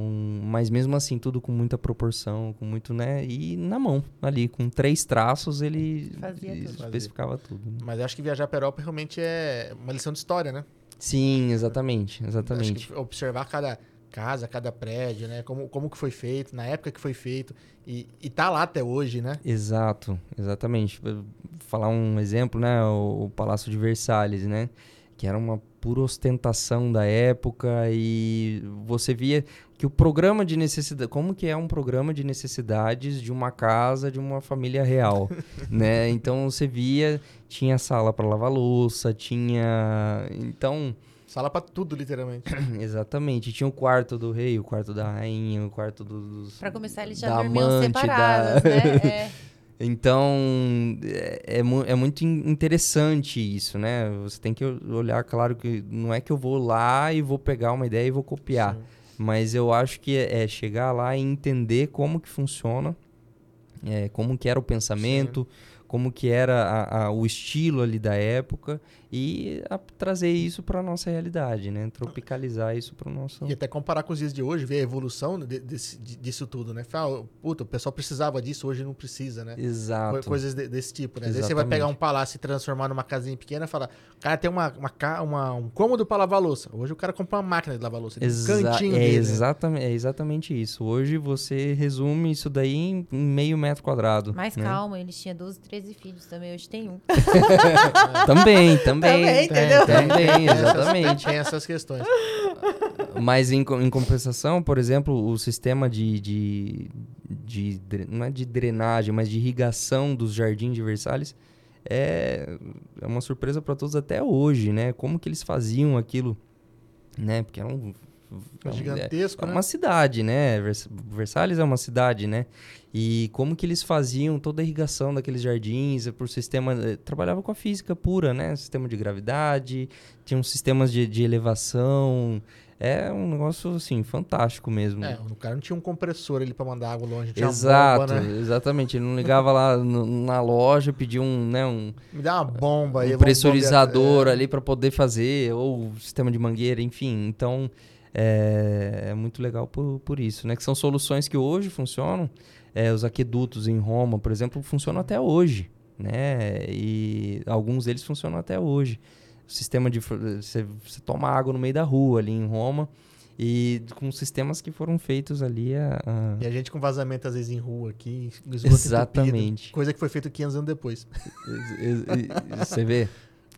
mas mesmo assim, tudo com muita proporção, com muito, né? E na mão, ali, com três traços, ele Fazia tudo. especificava tudo. né? Mas eu acho que viajar para Europa realmente é uma lição de história, né? Sim, exatamente, Acho exatamente. que observar cada casa, cada prédio, né? Como, como que foi feito, na época que foi feito. E, e tá lá até hoje, né? Exato, exatamente. Vou Falar um exemplo, né? O, o Palácio de Versalhes, né? Que era uma pura ostentação da época e você via que o programa de necessidade, como que é um programa de necessidades de uma casa de uma família real, né? Então você via tinha sala para lavar louça, tinha, então Sala pra tudo, literalmente. exatamente tinha o quarto do rei, o quarto da rainha, o quarto do- dos Pra começar, eles já da dormiam amante, da- separadas, né? É. Então, é, é é muito in- interessante isso, né? Você tem que olhar, claro que não é que eu vou lá e vou pegar uma ideia e vou copiar. Sim. Mas eu acho que é, é chegar lá e entender como que funciona, é, como que era o pensamento, como que era a- a- o estilo ali da época e a- trazer isso para nossa realidade, né? Tropicalizar isso para o nosso... E até comparar com os dias de hoje, ver a evolução de- desse- de- disso tudo, né? Fala, puta, o pessoal precisava disso, hoje não precisa, né? Exato. Coisas de- desse tipo, né? Daí você vai pegar um palácio e transformar numa casinha pequena e falar, o cara tem uma, uma, uma- um cômodo pra lavar louça. Hoje o cara compra uma máquina de lavar louça. Tem um cantinho é, dele. né? exatamente, é exatamente isso. Hoje você resume isso daí em, em meio metro quadrado. Mas né? calma, eles tinham 12, 13 filhos também, hoje tem um. Também, também. Também, entendeu? Também, Tem essas- exatamente. Tem essas questões. Mas em, em compensação, por exemplo, o sistema de, de, de não é de drenagem, mas de irrigação dos jardins de Versalhes é, é uma surpresa para todos até hoje, né? Como que eles faziam aquilo, né? Porque era um, É gigantesco, É né? uma cidade, né? Vers- Versalhes é uma cidade, né? E como que eles faziam toda a irrigação daqueles jardins por sistema... eh, Trabalhava com a física pura, né? Sistema de gravidade, tinham sistemas de, de elevação. É um negócio, assim, fantástico mesmo. É, o cara não tinha um compressor ali pra mandar água longe. Tinha Exato, bomba, né? exatamente. Ele não ligava lá no- na loja, pedia um, né, um, Me dá uma bomba aí. um pressurizador bombear- é. ali para poder fazer, ou sistema de mangueira, enfim. Então, é, é muito legal por, por isso, né? Que são soluções que hoje funcionam. É, os aquedutos em Roma, por exemplo, funcionam até hoje, né? E alguns deles funcionam até hoje. O sistema de... Você, você toma água no meio da rua ali em Roma e com sistemas que foram feitos ali a... a- E a gente com vazamento às vezes em rua aqui, esgoto entupido. Exatamente. Coisa que foi feita 500 anos depois. Você vê?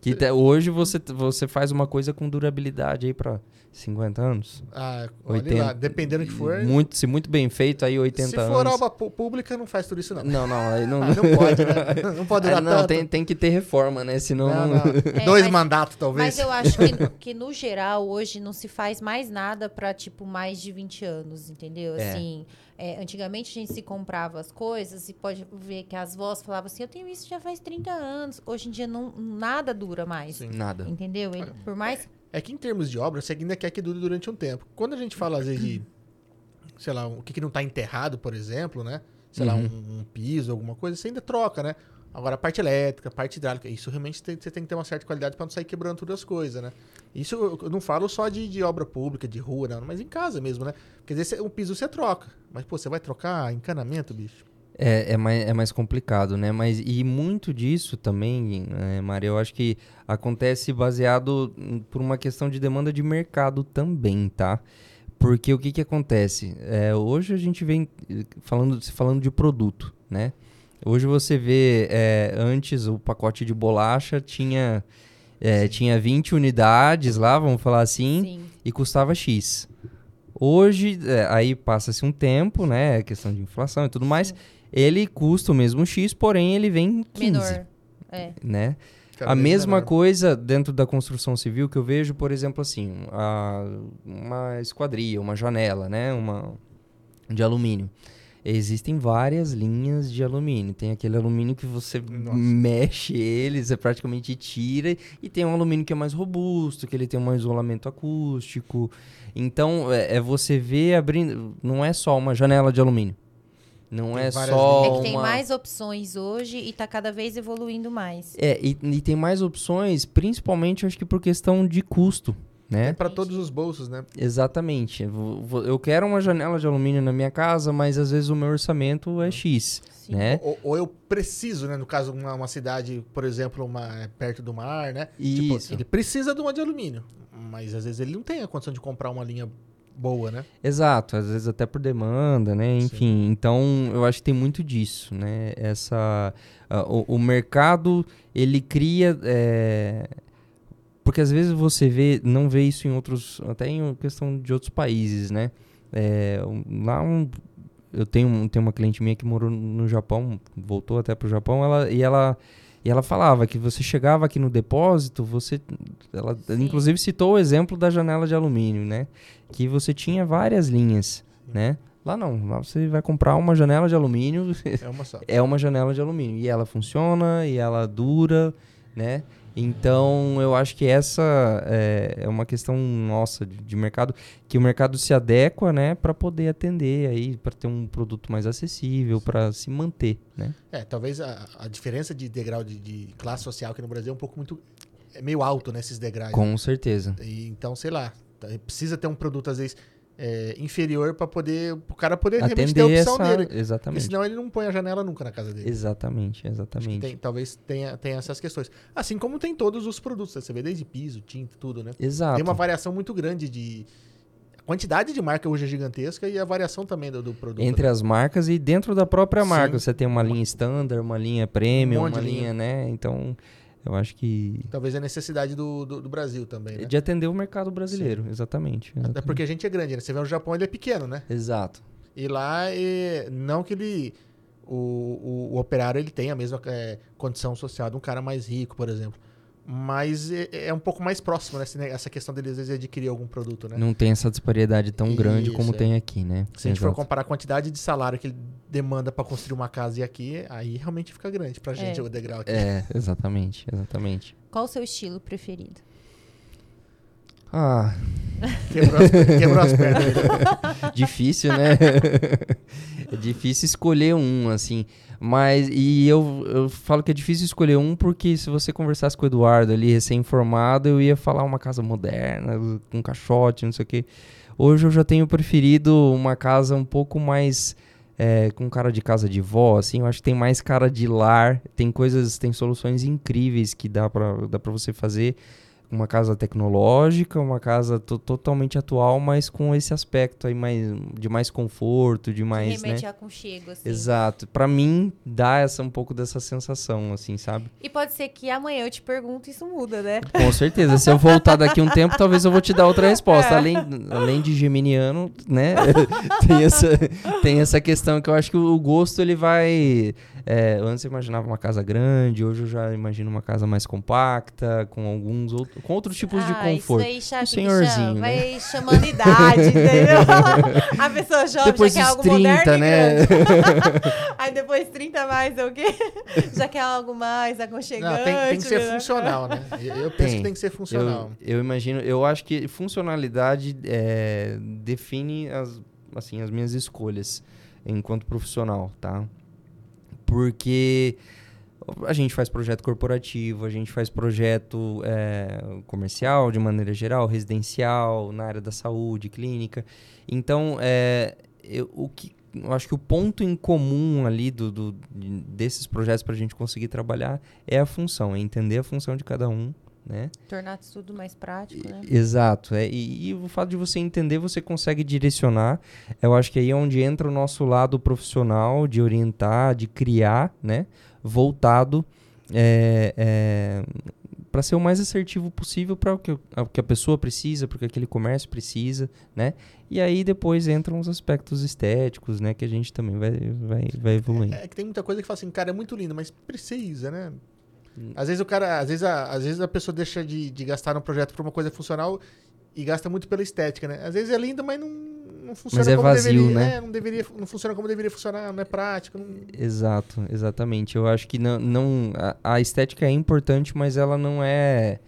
Que hoje você, você faz uma coisa com durabilidade aí pra 50 anos. Ah, olha 80. lá, dependendo do que for. Muito, se muito bem feito, aí 80 se anos. for obra pu- pública, não faz tudo isso, não. Não, não, aí não. Ah, não pode, né? Não pode durar Ah, não, tanto. tem, tem que ter reforma, né? Senão. Não, não. É, Dois mas- mandatos, talvez. Mas eu acho que, que, no geral, hoje não se faz mais nada pra, tipo, mais de 20 anos, entendeu? É. Assim, é, antigamente a gente se comprava as coisas e pode ver que as vós falavam assim, eu tenho isso já faz 30 anos. Hoje em dia não, nada dura mais. Sim. Nada. Entendeu? Ele- por mais. É que em termos de obra, você ainda quer que dure durante um tempo. Quando a gente fala, às vezes, de, sei lá, o que, que não está enterrado, por exemplo, né? Sei lá, Uhum. um, um piso, alguma coisa, você ainda troca, né? Agora, a parte elétrica, a parte hidráulica, isso realmente tem- você tem que ter uma certa qualidade para não sair quebrando todas as coisas, né? Isso eu não falo só de, de obra pública, de rua, não, mas em casa mesmo, né? Porque você- um piso você troca. Mas, pô, você vai trocar encanamento, bicho? É, é, mais, é mais complicado, né? Mas, e muito disso também, é, Maria, eu acho que acontece baseado por uma questão de demanda de mercado também, tá? Porque o que, que acontece? É, hoje a gente vem falando, falando de produto, né? Hoje você vê, é, antes o pacote de bolacha tinha, é, tinha 20 unidades lá, vamos falar assim, Sim. e custava X. Hoje, é, aí passa-se um tempo, né? Questão de inflação e tudo mais. Sim. Ele custa o mesmo X, porém ele vem 15. Menor. É. Né? a mesma menor. coisa dentro da construção civil que eu vejo, por exemplo, assim, a, uma esquadria, uma janela, né? Uma, de alumínio. Existem várias linhas de alumínio. Tem aquele alumínio que você Nossa. mexe ele, você praticamente tira. E tem um alumínio que é mais robusto, que ele tem um isolamento acústico. Então, é, é você ver abrindo. Não é só uma janela de alumínio. Não tem é só. É que tem uma... mais opções hoje e está cada vez evoluindo mais. É, e, e, tem mais opções, principalmente acho que por questão de custo. Né? É para todos os bolsos, né? Exatamente. Eu quero uma janela de alumínio na minha casa, mas às vezes o meu orçamento é X. Né? Ou, ou, eu preciso, né? No caso, uma, uma cidade, por exemplo, uma, é perto do mar, né? Tipo, Isso. Tipo, ele precisa de uma de alumínio. Mas às vezes ele não tem a condição de comprar uma linha boa, né? Exato, às vezes até por demanda, né? Enfim, Sim. então eu acho que tem muito disso, né? Essa, uh, o, o, mercado ele cria é, porque às vezes você vê, não vê isso em outros, até em questão de outros países, né? É, lá um, eu tenho, tenho uma cliente minha que morou no Japão, voltou até pro Japão, ela, e ela e ela falava que você chegava aqui no depósito, você ela Sim. inclusive citou o exemplo da janela de alumínio, né? Que você tinha várias linhas, Sim. né? Lá não, lá você vai comprar uma janela de alumínio. É uma só. é uma janela de alumínio e ela funciona e ela dura, né? Então, eu acho que essa é, é uma questão nossa de, de, mercado, que o mercado se adequa, né, para poder atender aí, para ter um produto mais acessível, para se manter, né? É, talvez a, a diferença de degrau de, de, classe social aqui no Brasil é um pouco muito é meio alto nesses né, degraus. Com certeza. E, então, sei lá, precisa ter um produto às vezes é, inferior para poder o cara poder realmente ter a opção essa... dele. Exatamente. Porque senão ele não põe a janela nunca na casa dele. Exatamente, exatamente. Tem, talvez tenha, tenha essas questões. Assim como tem todos os produtos, né? você vê desde piso, tinta, tudo, né? Exato. Tem uma variação muito grande de a quantidade de marca hoje é gigantesca e a variação também do, do produto. Entre né? as marcas e dentro da própria marca, Sim. você tem uma linha standard, uma linha premium, um uma linha, linha, né? Então, eu acho que. Talvez a necessidade do, do, do Brasil também. Né? De atender o mercado brasileiro, exatamente, exatamente, Até porque a gente é grande, né? Você vê o Japão, ele é pequeno, né? Exato. E lá, e, não que ele. O, o, o, operário ele tem a mesma é, condição social de um cara mais rico, por exemplo. Mas é, é, um pouco mais próximo, né? Essa questão dele às vezes adquirir algum produto, né? Não tem essa disparidade tão Isso, grande como é. tem aqui, né? Se a gente for comparar a quantidade de salário que ele demanda para construir uma casa e aqui, aí realmente fica grande pra gente é. o degrau aqui. É, exatamente, exatamente. Qual o seu estilo preferido? Ah. Quebrou as, quebrou as pernas. difícil, né? é difícil escolher um, assim. Mas, e eu, eu falo que é difícil escolher um porque se você conversasse com o Eduardo ali, recém-formado, eu ia falar uma casa moderna, com caixote, não sei o quê. Hoje eu já tenho preferido uma casa um pouco mais é, com cara de casa de vó, assim, eu acho que tem mais cara de lar, tem coisas, tem soluções incríveis que dá para dá pra você fazer uma casa tecnológica, uma casa totalmente atual, mas com esse aspecto aí mais, de mais conforto, de mais, que remete né? aconchego, assim. Exato. Para mim, dá essa, um pouco dessa sensação, assim, sabe? E pode ser que amanhã eu te pergunto isso muda, né? Com certeza. Se eu voltar daqui um tempo, talvez eu vou te dar outra resposta. É. Além, além de geminiano, né? tem, essa, tem essa questão que eu acho que o gosto, ele vai... É, antes eu imaginava uma casa grande, hoje eu já imagino uma casa mais compacta, com alguns outros com outros tipos ah, de conforto. Isso aí, um senhorzinho, né? Vai chamando idade, entendeu? a pessoa jovem depois já quer algo 30, moderno né? aí depois 30 mais é o quê? Já quer algo mais aconchegante. Não, tem, tem que ser né? funcional, né? Eu penso tem. que tem que ser funcional. Eu, eu imagino, eu acho que funcionalidade é, define as, assim, as minhas escolhas enquanto profissional, tá? Porque a gente faz projeto corporativo, a gente faz projeto é, comercial de maneira geral, residencial, na área da saúde, clínica. Então, é, eu, o que, eu acho que o ponto em comum ali do, do desses projetos para a gente conseguir trabalhar é a função, é entender a função de cada um, né? Tornar tudo mais prático, né? Exato. É, e, e, o fato de você entender, você consegue direcionar. Eu acho que aí é onde entra o nosso lado profissional de orientar, de criar, né? Voltado é, é, para ser o mais assertivo possível para o que, a, que a pessoa precisa, para o que aquele comércio precisa, né? E aí depois entram os aspectos estéticos, né? Que a gente também vai, vai, vai evoluindo. É, é que tem muita coisa que fala assim, cara, é muito lindo, mas precisa, né? Às vezes o cara, às vezes a, às vezes a pessoa deixa de, de gastar no projeto para uma coisa funcional e gasta muito pela estética, né? Às vezes é lindo, mas não, não funciona mas é como vazio, deveria, né? É, não deveria, não funciona como deveria funcionar, não é prático. Não... Exato, exatamente. Eu acho que não, não a, a, estética é importante, mas ela não é,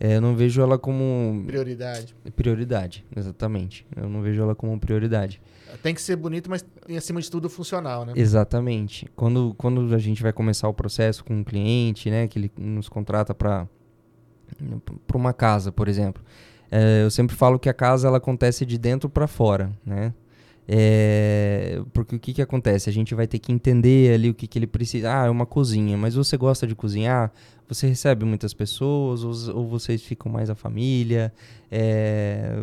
é, eu não vejo ela como prioridade. Prioridade, exatamente. Eu não vejo ela como prioridade. Tem que ser bonito, mas acima de tudo funcional, né? Exatamente. Quando, quando a gente vai começar o processo com um cliente, né, que ele nos contrata para para uma casa, por exemplo, é, eu sempre falo que a casa ela acontece de dentro para fora, né? É, porque o que, que acontece? A gente vai ter que entender ali o que, que ele precisa. Ah, é uma cozinha, mas você gosta de cozinhar? Você recebe muitas pessoas ou, ou vocês ficam mais a família? É,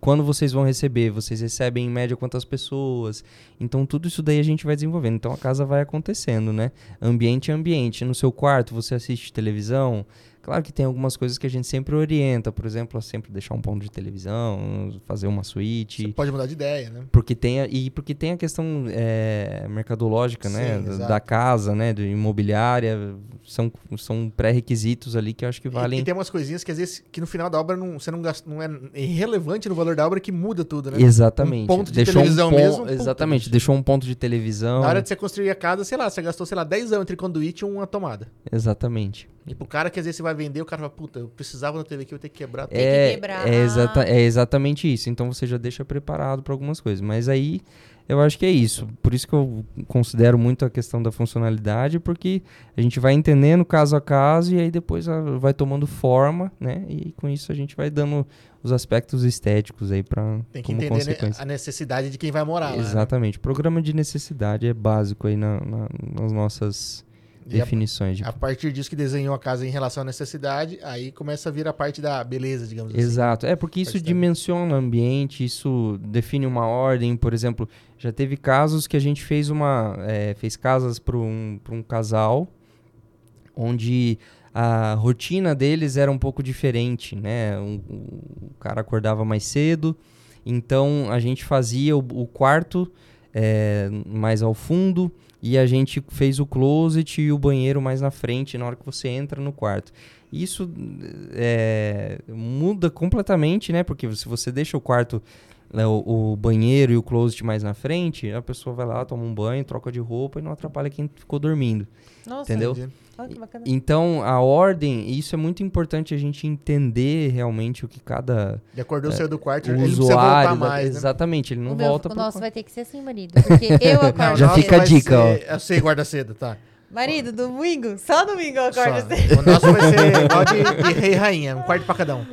quando vocês vão receber? Vocês recebem em média quantas pessoas? Então tudo isso daí a gente vai desenvolvendo. Então a casa vai acontecendo, né? Ambiente é ambiente. No seu quarto você assiste televisão? Claro que tem algumas coisas que a gente sempre orienta, por exemplo, a sempre deixar um ponto de televisão, fazer uma suíte. Você pode mudar de ideia, né? Porque tem a, e porque tem a questão é, mercadológica, né, Sim, né, da casa, né, de imobiliária, são, são pré-requisitos ali que eu acho que valem. E, e, tem umas coisinhas que às vezes que no final da obra não, você não gasta, não é irrelevante no valor da obra que muda tudo, né? Exatamente. Um ponto de deixou televisão um mesmo. Exatamente, deixou um ponto de televisão. Na hora de você construir a casa, sei lá, você gastou, sei lá, 10 anos entre conduíte e uma tomada. Exatamente. E pro cara que às vezes você vai vender, o cara fala, puta, eu precisava da TV aqui, eu tenho que quebrar. Tem é, que quebrar. É, exata, é exatamente isso. Então você já deixa preparado para algumas coisas. Mas aí eu acho que é isso. Por isso que eu considero muito a questão da funcionalidade, porque a gente vai entendendo caso a caso e aí depois vai tomando forma, né? E com isso a gente vai dando os aspectos estéticos aí para Tem que entender consequência. a necessidade de quem vai morar lá. Né? Exatamente. Né? Programa de necessidade é básico aí na, na, nas nossas definições. A, a, partir disso que desenhou a casa em relação à necessidade, aí começa a vir a parte da beleza, digamos Exato. assim. Exato. É porque isso dimensiona o ambiente, isso define uma ordem. Por exemplo, já teve casos que a gente fez uma. É, fez casas para um, um casal onde a rotina deles era um pouco diferente, né? Um, o cara acordava mais cedo, então a gente fazia o, o quarto é, mais ao fundo e a gente fez o closet e o banheiro mais na frente na hora que você entra no quarto. Isso é, muda completamente, né? Porque se você deixa o quarto, né, o, o, banheiro e o closet mais na frente, a pessoa vai lá, toma um banho, troca de roupa e não atrapalha quem ficou dormindo. Nossa, entendeu? Entendi. Então, a ordem, isso é muito importante a gente entender realmente o que cada. Seu do quarto, ele precisa voltar mais. Né? Exatamente, ele não o volta meu, O nosso quarto. vai ter que ser assim, marido. Porque eu acordo. Já fica a dica, ser, ó. Eu sei, guarda cedo, tá. Marido, domingo? Só domingo eu acordo cedo. O nosso vai ser igual de, de rei e rainha, um quarto pra cada um.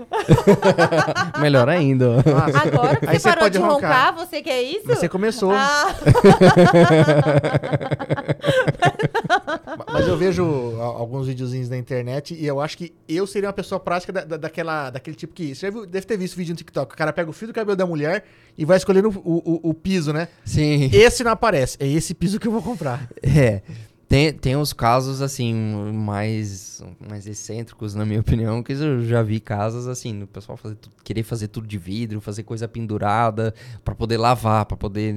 Melhor ainda. Nossa. Agora que você, você parou de roncar. roncar, você quer isso? Você começou. Ah. Mas eu vejo alguns videozinhos na internet e eu acho que eu seria uma pessoa prática da, da, daquela, daquele tipo que. Você viu, deve ter visto vídeo no TikTok. O cara pega o fio do cabelo da mulher e vai escolhendo o, o, o piso, né? Sim. Esse não aparece. É esse piso que eu vou comprar. É. Tem, tem uns casos, assim, mais, mais excêntricos, na minha opinião, que eu já vi casas, assim, o pessoal fazer, querer fazer tudo de vidro, fazer coisa pendurada para poder lavar, para poder...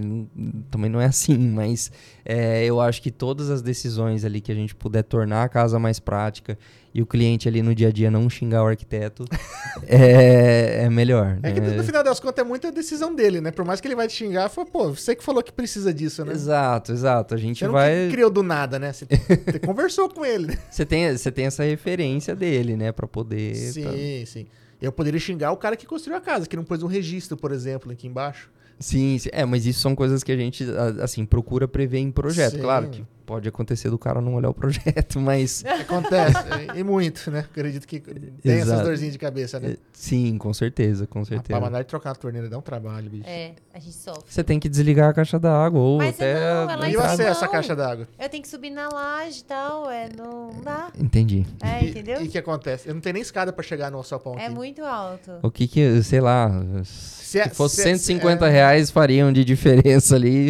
Também não é assim, mas é, eu acho que todas as decisões ali que a gente puder tornar a casa mais prática e o cliente ali no dia a dia não xingar o arquiteto, é, é melhor. É que no final das contas é muita decisão dele, né? Por mais que ele vai te xingar, fala, pô, você que falou que precisa disso, né? Exato, exato. A gente você vai. Não criou do nada, né? Você, você conversou com ele. Né? Você tem, você tem essa referência dele, né? Pra poder. Sim, tá... sim. Eu poderia xingar o cara que construiu a casa, que não pôs um registro, por exemplo, aqui embaixo. Sim, sim, é, mas isso são coisas que a gente, assim, procura prever em projeto. Sim. Claro que pode acontecer do cara não olhar o projeto, mas Acontece, e muito, né? Acredito que tem essas Exato. dorzinhas de cabeça, né? sim, com certeza, com Pra certeza. mandar e trocar a torneira dá um trabalho, bicho. É, a gente sofre. Você tem que desligar a caixa d'água ou Mas até não, ela E o acesso à caixa d'água? Eu tenho que subir na laje e tal, é, não dá. Entendi. É, E- entendeu? E o que acontece? Eu não tenho nem escada pra chegar no alçapão É aqui. muito alto. O que que, sei lá, se, é- fosse se é- 150 é- reais fariam de diferença ali.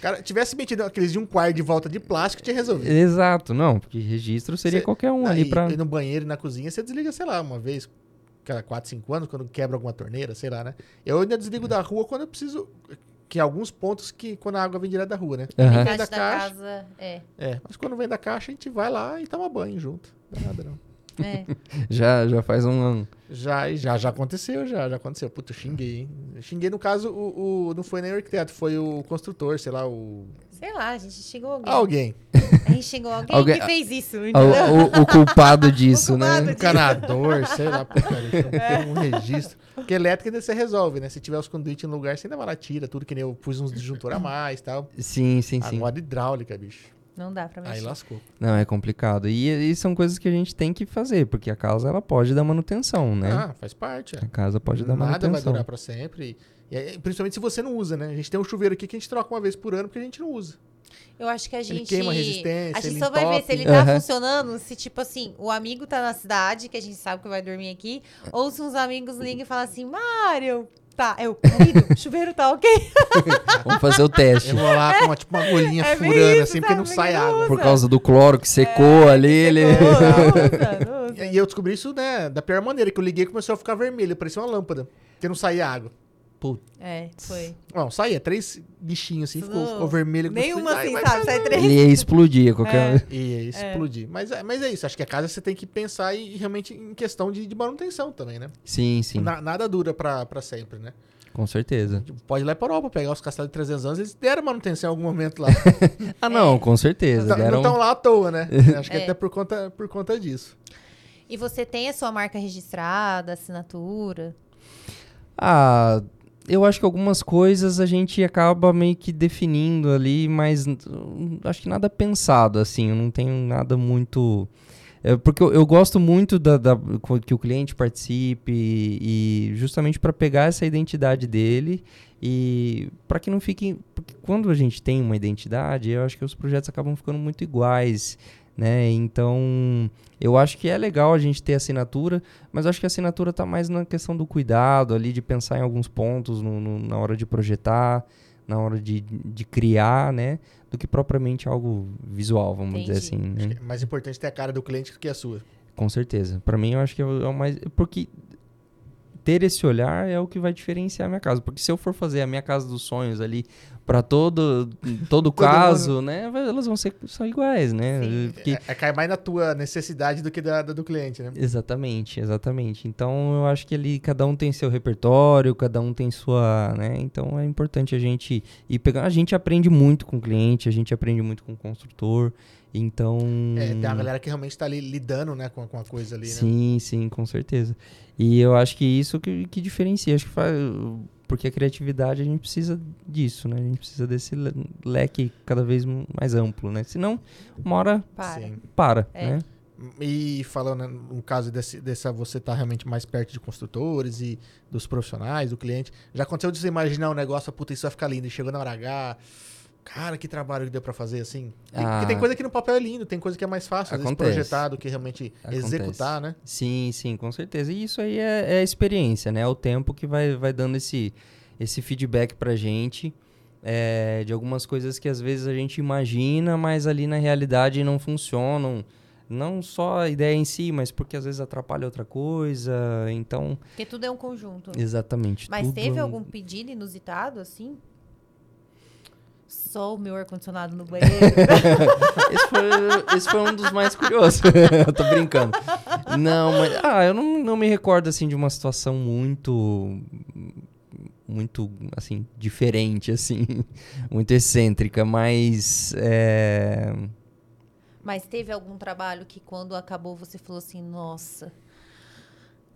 Cara, tivesse metido aqueles de um quarto de volta de plástico, tinha resolvido. Exato, não, porque registro seria Cê- qualquer um Ah, ali pra... e no banheiro e na cozinha, você desliga, sei lá, uma vez cada 4, 5 anos, quando quebra alguma torneira, sei lá, né? Eu ainda desligo da rua quando eu preciso. Que alguns pontos que quando a água vem direto da rua, né? Aham. Vem da da caixa. casa, é. É, mas quando vem da caixa, a gente vai lá e toma banho junto. Não dá nada, não. é. Já, já faz um... Já, já, já aconteceu, já, já aconteceu. Puta, xinguei, hein? Xinguei, no caso, o, o- não foi nem o arquiteto, foi o construtor, sei lá, o. Sei lá, a gente xingou alguém. Alguém. A gente xingou alguém, Alguém- que fez isso, O, o- o culpado disso, O culpado né? Um encanador, sei lá, porcaria. Tem um registro. Porque elétrica ainda você resolve, né? Se tiver os conduítes no lugar, você ainda vai lá, tira tudo, que nem eu pus uns disjuntor a mais e tal. Sim, sim, sim. Agora hidráulica, bicho. Não dá pra Aí mexer. lascou. Não, é complicado. E, e são coisas que a gente tem que fazer, porque a casa ela pode dar manutenção, né? Ah, faz parte. é. A casa pode dar Nada vai manutenção. durar pra sempre. E, aí, principalmente se você não usa, né? A gente tem um chuveiro aqui que a gente troca uma vez por ano porque a gente não usa. Eu acho que a gente. queima a resistência, A gente ele só vai ver se ele tá Aham. funcionando se, tipo assim, o amigo tá na cidade, que a gente sabe que vai dormir aqui, ou se uns amigos ligam e falam assim, Mário, tá, eu, amigo, chuveiro tá ok. Vamos fazer o teste. Eu vou lá com uma, tipo, uma agulhinha É furando isso, assim, porque não sai Não água. Por usa. causa do cloro que secou ali, ele... Não usa, não usa. E eu descobri isso, né, da pior maneira, que eu liguei e começou a ficar vermelho, parecia uma lâmpada. Porque não saía água. É, foi. Não, saía três bichinhos assim, ficou, ficou vermelho. Nenhuma assim, sabe? fazer. Sai três. ele ia explodir qualquer... Ia explodir. Mas, é- mas é isso, acho que a casa você tem que pensar e, realmente em questão de, de manutenção também, né? Sim, sim, Na- nada dura pra, pra sempre, né? com certeza. Tipo, pode ir lá pra Europa, pegar os castelos de 300 anos, eles deram manutenção em algum momento lá. Ah, não, com certeza. Não- deram- estão lá à toa, né? Acho que É. até por conta, por conta disso. E você tem a sua marca registrada, assinatura? Ah, eu acho que algumas coisas a gente acaba meio que definindo ali, mas hum, acho que nada pensado, assim, eu não tenho nada muito... é, porque eu, eu gosto muito da, da- que o cliente participe e justamente para pegar essa identidade dele e para que não fique... Porque quando a gente tem uma identidade, eu acho que os projetos acabam ficando muito iguais, né? Então, eu acho que é legal a gente ter assinatura, mas acho que a assinatura está mais na questão do cuidado ali, de pensar em alguns pontos no- no- na hora de projetar, na hora de, de criar, né? Do que propriamente algo visual, vamos dizer assim. Entendi. né? Acho que é mais importante ter a cara do cliente do que a sua. Com certeza. Para mim, eu acho que é o, é o mais. Porque ter esse olhar é o que vai diferenciar a minha casa. Porque se eu for fazer a minha casa dos sonhos ali para todo, todo caso, né? vai- Elas vão ser só iguais, né? Sim. Porque- É, é cai mais na tua necessidade do que da, da do cliente, né? Exatamente, exatamente. Então eu acho que ali cada um tem seu repertório, cada um tem sua, né? Então é importante a gente ir pegando. A gente aprende muito com o cliente, a gente aprende muito com o construtor. Então. É, tem uma galera que realmente tá ali lidando, né, com, com a coisa ali, né? Sim, sim, com certeza. E eu acho que isso que, que diferencia, acho que faz, porque a criatividade a gente precisa disso, né? A gente precisa desse le- leque cada vez mais amplo, né? Senão, uma hora Para. Sim. para, É. né? E falando né, no caso desse, dessa você tá realmente mais perto de construtores e dos profissionais, do cliente, já aconteceu de você imaginar um negócio, puta, isso vai ficar lindo, e chegou na hora H, cara, que trabalho que deu pra fazer assim? Tem- Ah. Porque tem coisa que no papel é lindo, tem coisa que é mais fácil, vezes Acontece. projetar do que realmente Acontece. executar, né? Sim, sim, com certeza. E isso aí é, é a experiência, né? É o tempo que vai, vai dando esse, esse feedback pra gente é, de algumas coisas que às vezes a gente imagina, mas ali na realidade não funcionam. Não só a ideia em si, mas porque às vezes atrapalha outra coisa. Então, Porque tudo é um conjunto. exatamente. Mas tudo teve é um- algum pedido inusitado, assim? Só o meu ar-condicionado no banheiro. Esse foi, esse foi um dos mais curiosos. eu tô brincando. Não, mas. Ah, eu não, não me recordo assim de uma situação muito. Muito, assim, diferente, assim. Muito excêntrica, mas. É... Mas teve algum trabalho que quando acabou você falou assim, nossa.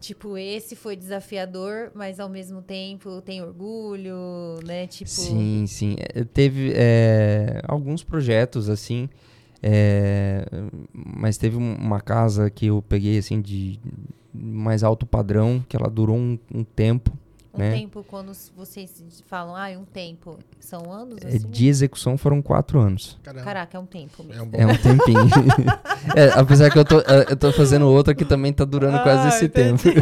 Tipo, esse foi desafiador, mas ao mesmo tempo tem orgulho, né? Tipo, Sim, sim. É, Teve é, alguns projetos, assim, é, mas teve um- uma casa que eu peguei, assim, de mais alto padrão, que ela durou um, um tempo. Um né? tempo, quando vocês falam, ah, um tempo, são anos É, assim? de execução foram quatro anos. Caramba. Caraca, é um tempo mesmo. É um bom. É um tempinho. É, apesar que eu tô, eh, eu tô fazendo outra que também tá durando quase Ah, esse entendi. tempo.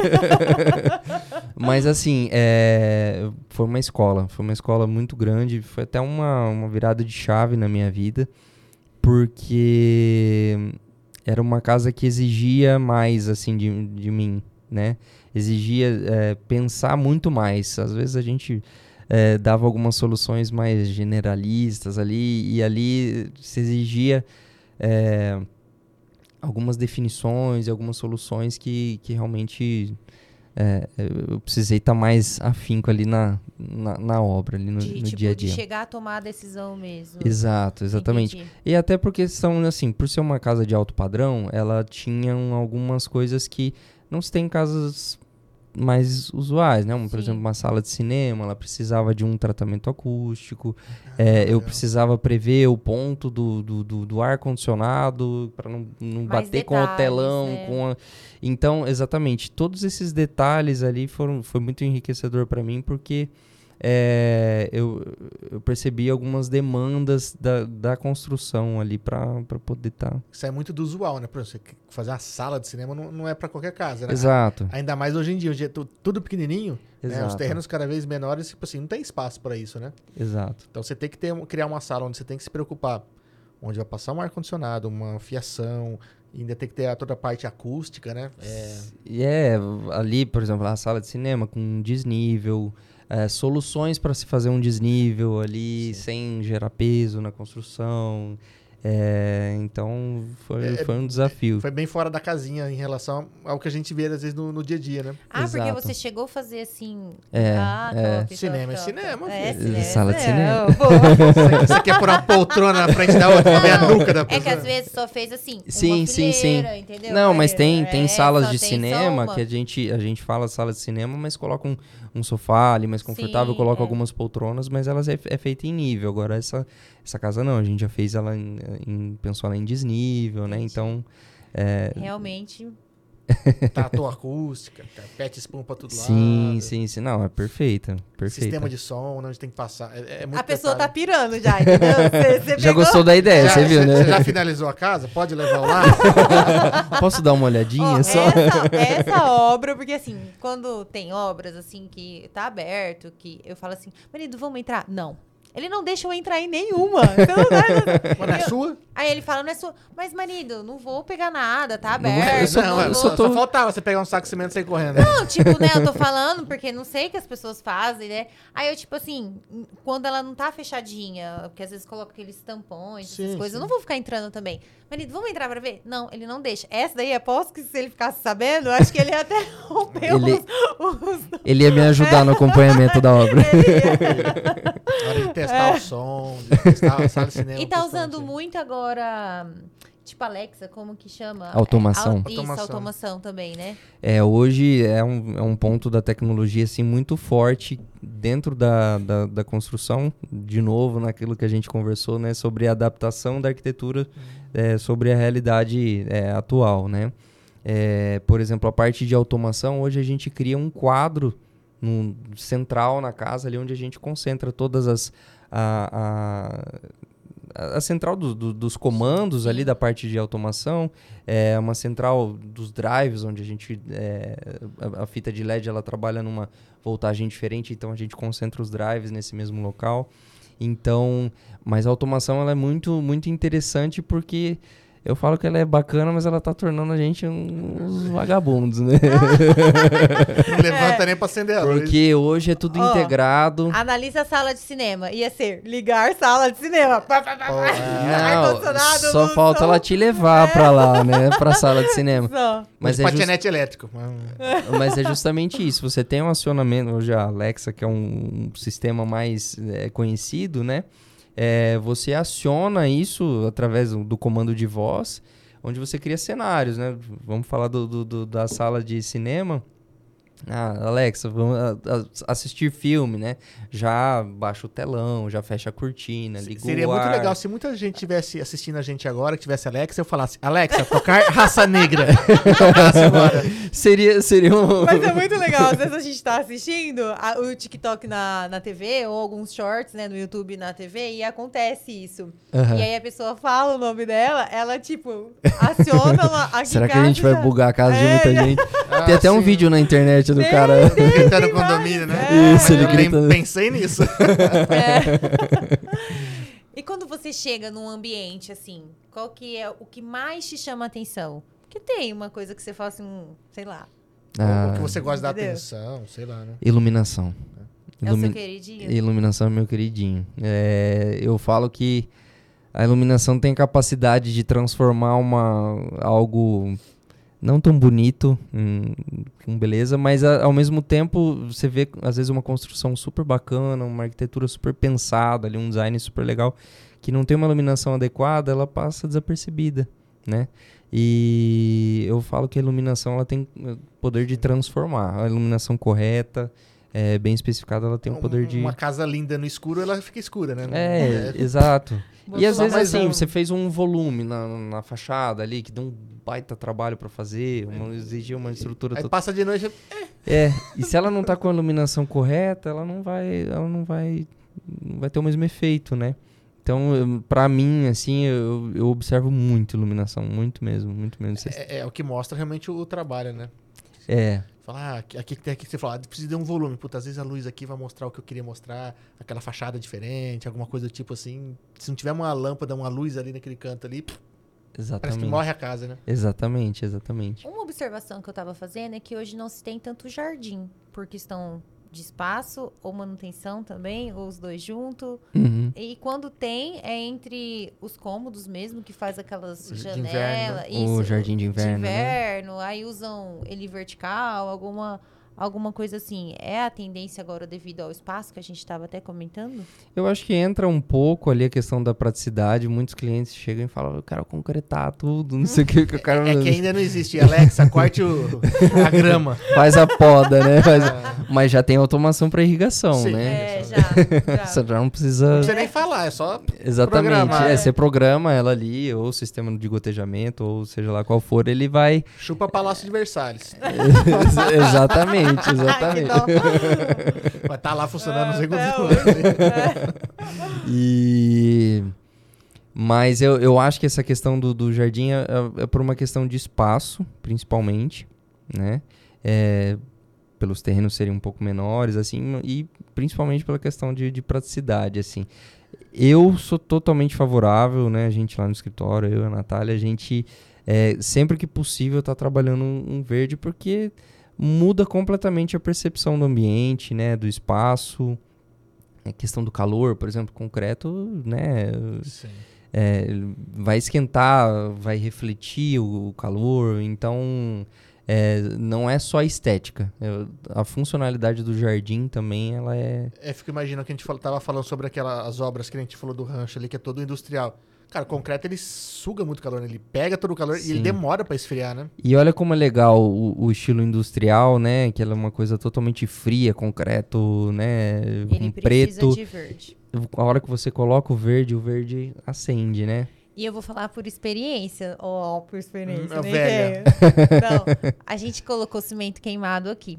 Mas assim, é, foi uma escola. Foi uma escola muito grande. Foi até uma, uma virada de chave na minha vida. Porque era uma casa que exigia mais, assim, de, de mim, né? Exigia eh, pensar muito mais. Às vezes a gente eh, dava algumas soluções mais generalistas ali, e ali se exigia eh, algumas definições e algumas soluções que, que realmente eh, eu precisei estar mais afinco ali na, na, na obra, ali no, de, no tipo, dia a de dia. chegar a tomar a decisão mesmo. Exato, exatamente. Entendi. E até porque são, assim, por ser uma casa de alto padrão, ela tinha um- algumas coisas que não se tem em casas mais usuais, né? Um, por Sim. exemplo, uma sala de cinema, ela precisava de um tratamento acústico. é, eu precisava prever o ponto do, do, do, do ar-condicionado para não, não bater com o detalhes, telão. né? Com a... Então, exatamente, todos esses detalhes ali foram, foi muito enriquecedor para mim, porque é, eu, eu percebi algumas demandas da, da construção ali para poder estar. Isso é muito do usual, né? Por exemplo, você fazer uma sala de cinema não, não é pra qualquer casa, né? Exato. Ainda mais hoje em dia, hoje é tu- tudo pequenininho, né? Os terrenos cada vez menores, tipo assim, não tem espaço pra isso, né? Exato. Então você tem que ter, criar uma sala onde você tem que se preocupar, onde vai passar um ar-condicionado, uma fiação, ainda tem que ter toda a parte acústica, né? É, E é, ali, por exemplo, a sala de cinema com desnível, é, soluções para se fazer um desnível ali sem gerar peso na construção. É, então foi, É, foi um desafio. foi bem fora da casinha em relação ao que a gente vê, às vezes, no, no dia a dia, né? Ah, porque Exato. você chegou a fazer assim. É, ah, é. top, Cinema é top, top. cinema, É, cinema. Sala de é, cinema. Você, você quer pôr uma poltrona na frente da outra pra ver a nuca da É pessoa? que às vezes só fez assim. Sim, uma sim, sim. Entendeu? Não, mas tem, é, tem salas de tem cinema que a gente, a gente fala sala de cinema, mas coloca um, um sofá ali mais confortável, Sim, coloca é. algumas poltronas, mas elas é, é feita em nível. Agora essa, essa casa não, a gente já fez ela em, em- pensou ela em desnível, né? Então, é, Realmente. Tato acústica, carpete espuma pra tudo sim, lado. sim, sim, não, é perfeita, perfeita. Sistema de som, onde tem que passar. É, é muito a pessoa tá detalhe. pirando já, entendeu? Você, você Já gostou da ideia, Já- você viu, né? Você já finalizou a casa? Pode levar lá? Posso dar uma olhadinha Ó, só? essa, essa obra, porque assim, quando tem obras assim que tá aberto, que eu falo assim, marido, vamos entrar? Não. Ele não deixa eu entrar em nenhuma. Então, né? Mas não é sua? Aí ele fala, não é sua. Mas, marido, não vou pegar nada, tá Não vou- aberto. eu só- não, não é, eu vou- só, só tô- só faltava você pegar um saco de cimento e sair correndo. Não, tipo, né, eu tô falando porque não sei o que as pessoas fazem, né? Aí eu, tipo assim, quando ela não tá fechadinha, porque às vezes coloca aqueles tampões, Sim, essas coisas, sim. eu não vou ficar entrando também. Marido, vamos entrar pra ver? Não, ele não deixa. Essa daí, aposto que se ele ficasse sabendo, eu acho que ele ia até romper Ele- os, os... Ele ia me ajudar no acompanhamento da obra. Na hora de testar o som, de testar a sala de cinema. E tá usando assim. muito agora, tipo Alexa, como que chama? Automação. É, au- Isso, Automação. automação também, né? É, hoje é um, é um ponto da tecnologia assim, muito forte dentro da, da, da construção, de novo, naquilo que a gente conversou, né, sobre a adaptação da arquitetura é, sobre a realidade é, atual, né? É, por exemplo, a parte de automação, hoje a gente cria um quadro no, central na casa, ali onde a gente concentra todas as... A, a, a central do- do- dos comandos ali da parte de automação, é uma central dos drives, onde a gente. é, a, a fita de LED ela trabalha numa voltagem diferente, então a gente concentra os drives nesse mesmo local. Então, mas a automação ela é muito, muito interessante porque eu falo que ela é bacana, mas ela tá tornando a gente uns vagabundos, né? Não levanta nem pra acender a luz. Porque hoje é tudo Ó, integrado. Analisa a sala de cinema. Ia ser ligar sala de cinema. Pá. Não, só falta som. ela te levar pra lá, né? Pra sala de cinema. Só. Mas é, patinete elétrico. Mas- mas é justamente isso. Você tem um acionamento, hoje a Alexa, que é um sistema mais é, conhecido, né? É, você aciona isso através do, do comando de voz, onde você cria cenários, né? Vamos falar do, do- do- da sala de cinema. Ah, Alexa, vamos a- a- assistir filme, né? Já baixa o telão, já fecha a cortina, liga Seria o muito ar. legal se muita gente estivesse assistindo a gente agora, que tivesse Alexa, eu falasse, Alexa, tocar raça negra. Seria, seria um... Mas é muito legal. Às vezes a gente tá assistindo a- o TikTok na, na TV ou alguns shorts, né, no YouTube na TV e acontece isso. Aham. E aí a pessoa fala o nome dela, ela, tipo, aciona uma, aqui Será que a gente vai bugar a casa de É, muita já- gente? Ah, Tem até um sim. vídeo na internet do Tem, cara... Gritando tem condomínio, né? É. Isso, ele eu nem. Pensei nisso. E quando você chega num ambiente assim, qual que é o que mais te chama a atenção? Porque tem uma coisa que você fala assim, hum, sei lá, O que você gosta Entendeu? atenção, sei lá, né? Iluminação. é o seu queridinho? Iluminação é meu queridinho. É, eu falo que a iluminação tem capacidade de transformar uma, algo não tão bonito em- com beleza, mas a- ao mesmo tempo você vê às vezes uma construção super bacana, uma arquitetura super pensada, ali, um design super legal, que não tem uma iluminação adequada, ela passa desapercebida, né? E eu falo que a iluminação ela tem eh, poder de transformar. A iluminação correta, é, bem especificada, ela tem o poder de. Uma casa linda no escuro, ela fica escura, né? É, exato. E às vezes assim, um. você fez um volume na, na fachada ali, que deu um baita trabalho pra fazer, uma, exigia uma estrutura Aí total. passa de noite, É, e se ela não tá com a iluminação correta, ela não vai, ela não vai, não vai ter o mesmo efeito, né? Então, pra mim, assim, eu, eu observo muito iluminação, muito mesmo, muito mesmo. Vocês- é, é o que mostra realmente o, o trabalho, né? É, Falar, ah, aqui, aqui tem aqui que você fala, ah, precisa de um volume. Puta, às vezes a luz aqui vai mostrar o que eu queria mostrar, aquela fachada diferente, alguma coisa do tipo assim. Se não tiver uma lâmpada, uma luz ali naquele canto ali, pff, parece que exatamente. morre a casa, né? Exatamente, exatamente. Uma observação que eu tava fazendo é que hoje não se tem tanto jardim, por questão de espaço ou manutenção também, ou os dois juntos. Uhum. E quando tem, é entre os cômodos mesmo, que faz aquelas De janelas. né? O jardim de inverno, né? inverno, aí usam ele vertical, alguma, alguma coisa assim. É a tendência agora devido ao espaço que a gente estava até comentando? Eu acho que entra um pouco ali a questão da praticidade. Muitos clientes chegam e falam, eu quero concretar tudo, não sei o que, que o cara É que ainda não existe. Alexa, corte o, a grama. faz a poda, né? Faz- Mas já tem automação para irrigação, Sim. né? É, já. já. Você já não Não precisa. precisa nem falar, é só. Exatamente. programar, É, é. você programa ela ali, ou o sistema de gotejamento, ou seja lá qual for, ele vai. Chupa Palácio de Versalhes. exatamente, Que exatamente. dó. Vai estar lá funcionando não sei Até quantos hoje. anos. E. Mas eu, eu acho que essa questão do, do jardim é, é- é por uma questão de espaço, principalmente, né? É, pelos terrenos serem um pouco menores, assim, e principalmente pela questão de, de praticidade, assim. Eu sou totalmente favorável, né? A gente lá no escritório, eu e a Natália, a gente, é, sempre que possível, tá trabalhando um, um verde, porque muda completamente a percepção do ambiente, né? Do espaço. A questão do calor, por exemplo, concreto, né? É, vai esquentar, vai refletir o, calor, então é, não é só a estética. Eu- a funcionalidade do jardim também ela é. É, fico imaginando que a gente fal- tava falando sobre aquelas obras que a gente falou do rancho ali, que é todo industrial. Cara, o concreto ele suga muito calor, né? ele pega todo o calor e ele Sim. demora pra esfriar, né? E olha como é legal o, o estilo industrial, né? Que ela é uma coisa totalmente fria, concreto, né? Ele com precisa preto. de verde. A hora que você coloca o verde, o verde acende, né? E eu vou falar por experiência. Ó, por experiência. Hum, nem velha. tenho. Não, a gente colocou cimento queimado aqui.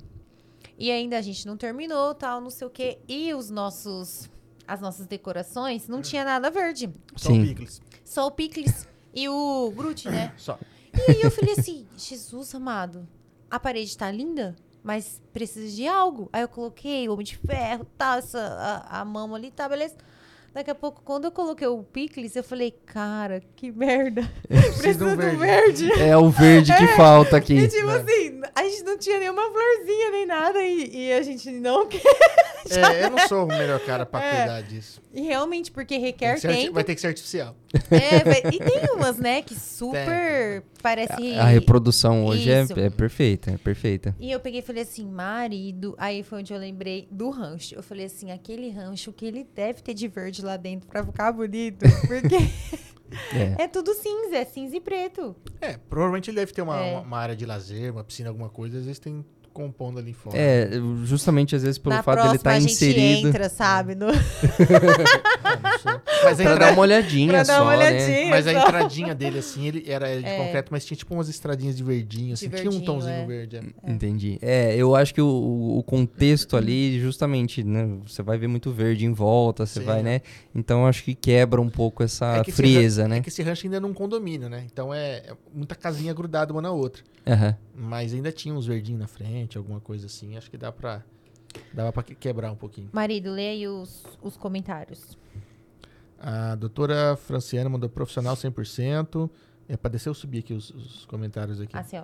E ainda a gente não terminou, tal, não sei o quê. E os nossos... As nossas decorações não tinha nada verde. Só Sim. o picles. Só o picles e o Groot, né? Só. E aí eu falei assim, Jesus amado, a parede tá linda, mas precisa de algo. Aí eu coloquei o homem de ferro, tá, essa, a, a mão ali, tá, beleza. Daqui a pouco, quando eu coloquei o picles, eu falei, cara, que merda. Precisa um do verde. verde. É o verde que falta aqui. E tipo né? assim, a gente não tinha nenhuma florzinha nem nada e, e a gente não quer. É, eu não sou o melhor cara pra É. cuidar disso. E realmente, porque Tem requer arti- tempo. vai ter que ser artificial. É, vai- e tem umas, né, que super parece. A reprodução hoje é, é perfeita, é perfeita. E eu peguei e falei assim, marido. Aí foi onde eu lembrei do rancho. Eu falei assim, aquele rancho que ele deve ter de verde lá dentro pra ficar bonito. Porque É. é tudo cinza, é cinza e preto. É, provavelmente ele deve ter uma, É. uma- uma área de lazer, uma piscina, alguma coisa. Às vezes tem compondo ali fora. É, justamente às vezes pelo Na fato dele próxima estar a gente inserido. entra, sabe? No... Mas a, Pra entra- dar uma olhadinha pra dar só, uma né? olhadinha. mas a entradinha dele, assim, ele era de É. concreto, mas tinha tipo umas estradinhas de verdinho, assim. De tinha um verdinho, tomzinho é. verde. é. Entendi. É, eu acho que o, o contexto ali, justamente, né? Você vai ver muito verde em volta, você Sim. vai, né? Então acho que quebra um pouco essa É frieza, né? É que esse rancho ainda é num condomínio, né? Então é, é muita casinha grudada uma na outra. Aham. Mas ainda tinha uns verdinhos na frente, alguma coisa assim. Acho que dá pra. Dava pra que- quebrar um pouquinho. Marido, lê aí os, os comentários. A doutora Franciana mandou profissional 100%. É pra descer ou subir aqui os, os comentários aqui. Assim, ó.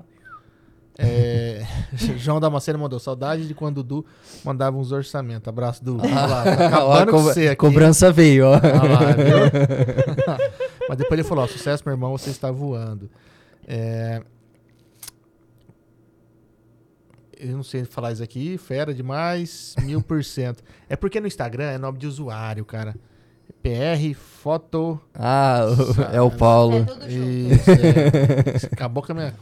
É, João Damasceno mandou saudade de quando o Du mandava uns orçamentos. Abraço, Du. Olha lá, tá Ó, com co- você aqui. cobrança veio, ó. Olha lá, viu? Mas depois ele falou: ó, sucesso, meu irmão, você está voando. É, Eu não sei falar isso aqui, fera demais, mil por cento. É porque no Instagram é nome de usuário, cara. PR, foto. Ah, o- é o É Paulo. tudo junto. Isso, é. Acabou com a minha.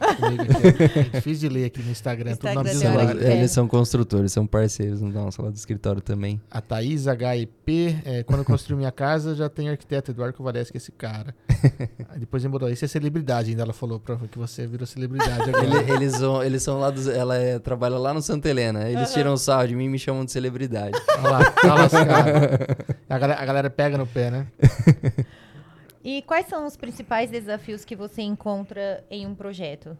É difícil de ler aqui no Instagram, é tudo nome de Instagram pega. Eles são construtores, são parceiros, não dá lá do escritório também. A Thaís HEP, é, quando eu construí minha casa, já tem arquiteto Eduardo Kovalevski, que é esse cara. Aí depois ele mudou, isso é celebridade ainda, ela falou pra que você virou celebridade agora. Ele- eles, são, eles são lá dos. Ela é- trabalha lá no Santa Helena. Eles tiram sarro de mim e me chamam de celebridade. Olha lá, tá lascado. A galera, a galera pega no pé, né? E quais são os principais desafios que você encontra em um projeto?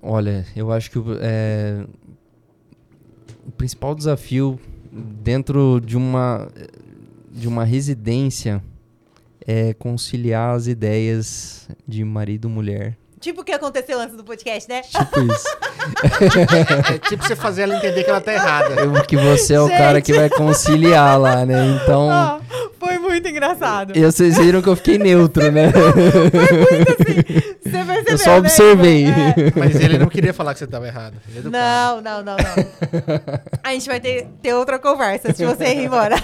Olha, eu acho que o, é, o principal desafio dentro de uma, de uma residência é conciliar as ideias de marido e mulher. Tipo o que aconteceu antes do podcast, né? Tipo isso. É tipo você fazer ela entender que ela tá errada. Eu- que você é o cara que vai conciliar lá, né? Então. Foi muito engraçado. E vocês viram que eu fiquei neutro, né? Você percebeu, Eu só né, observei. Ivan? É. Mas ele não queria falar que você tava errado. Ele é. Não, não, não, não. A gente vai ter, ter outra conversa antes de você ir embora.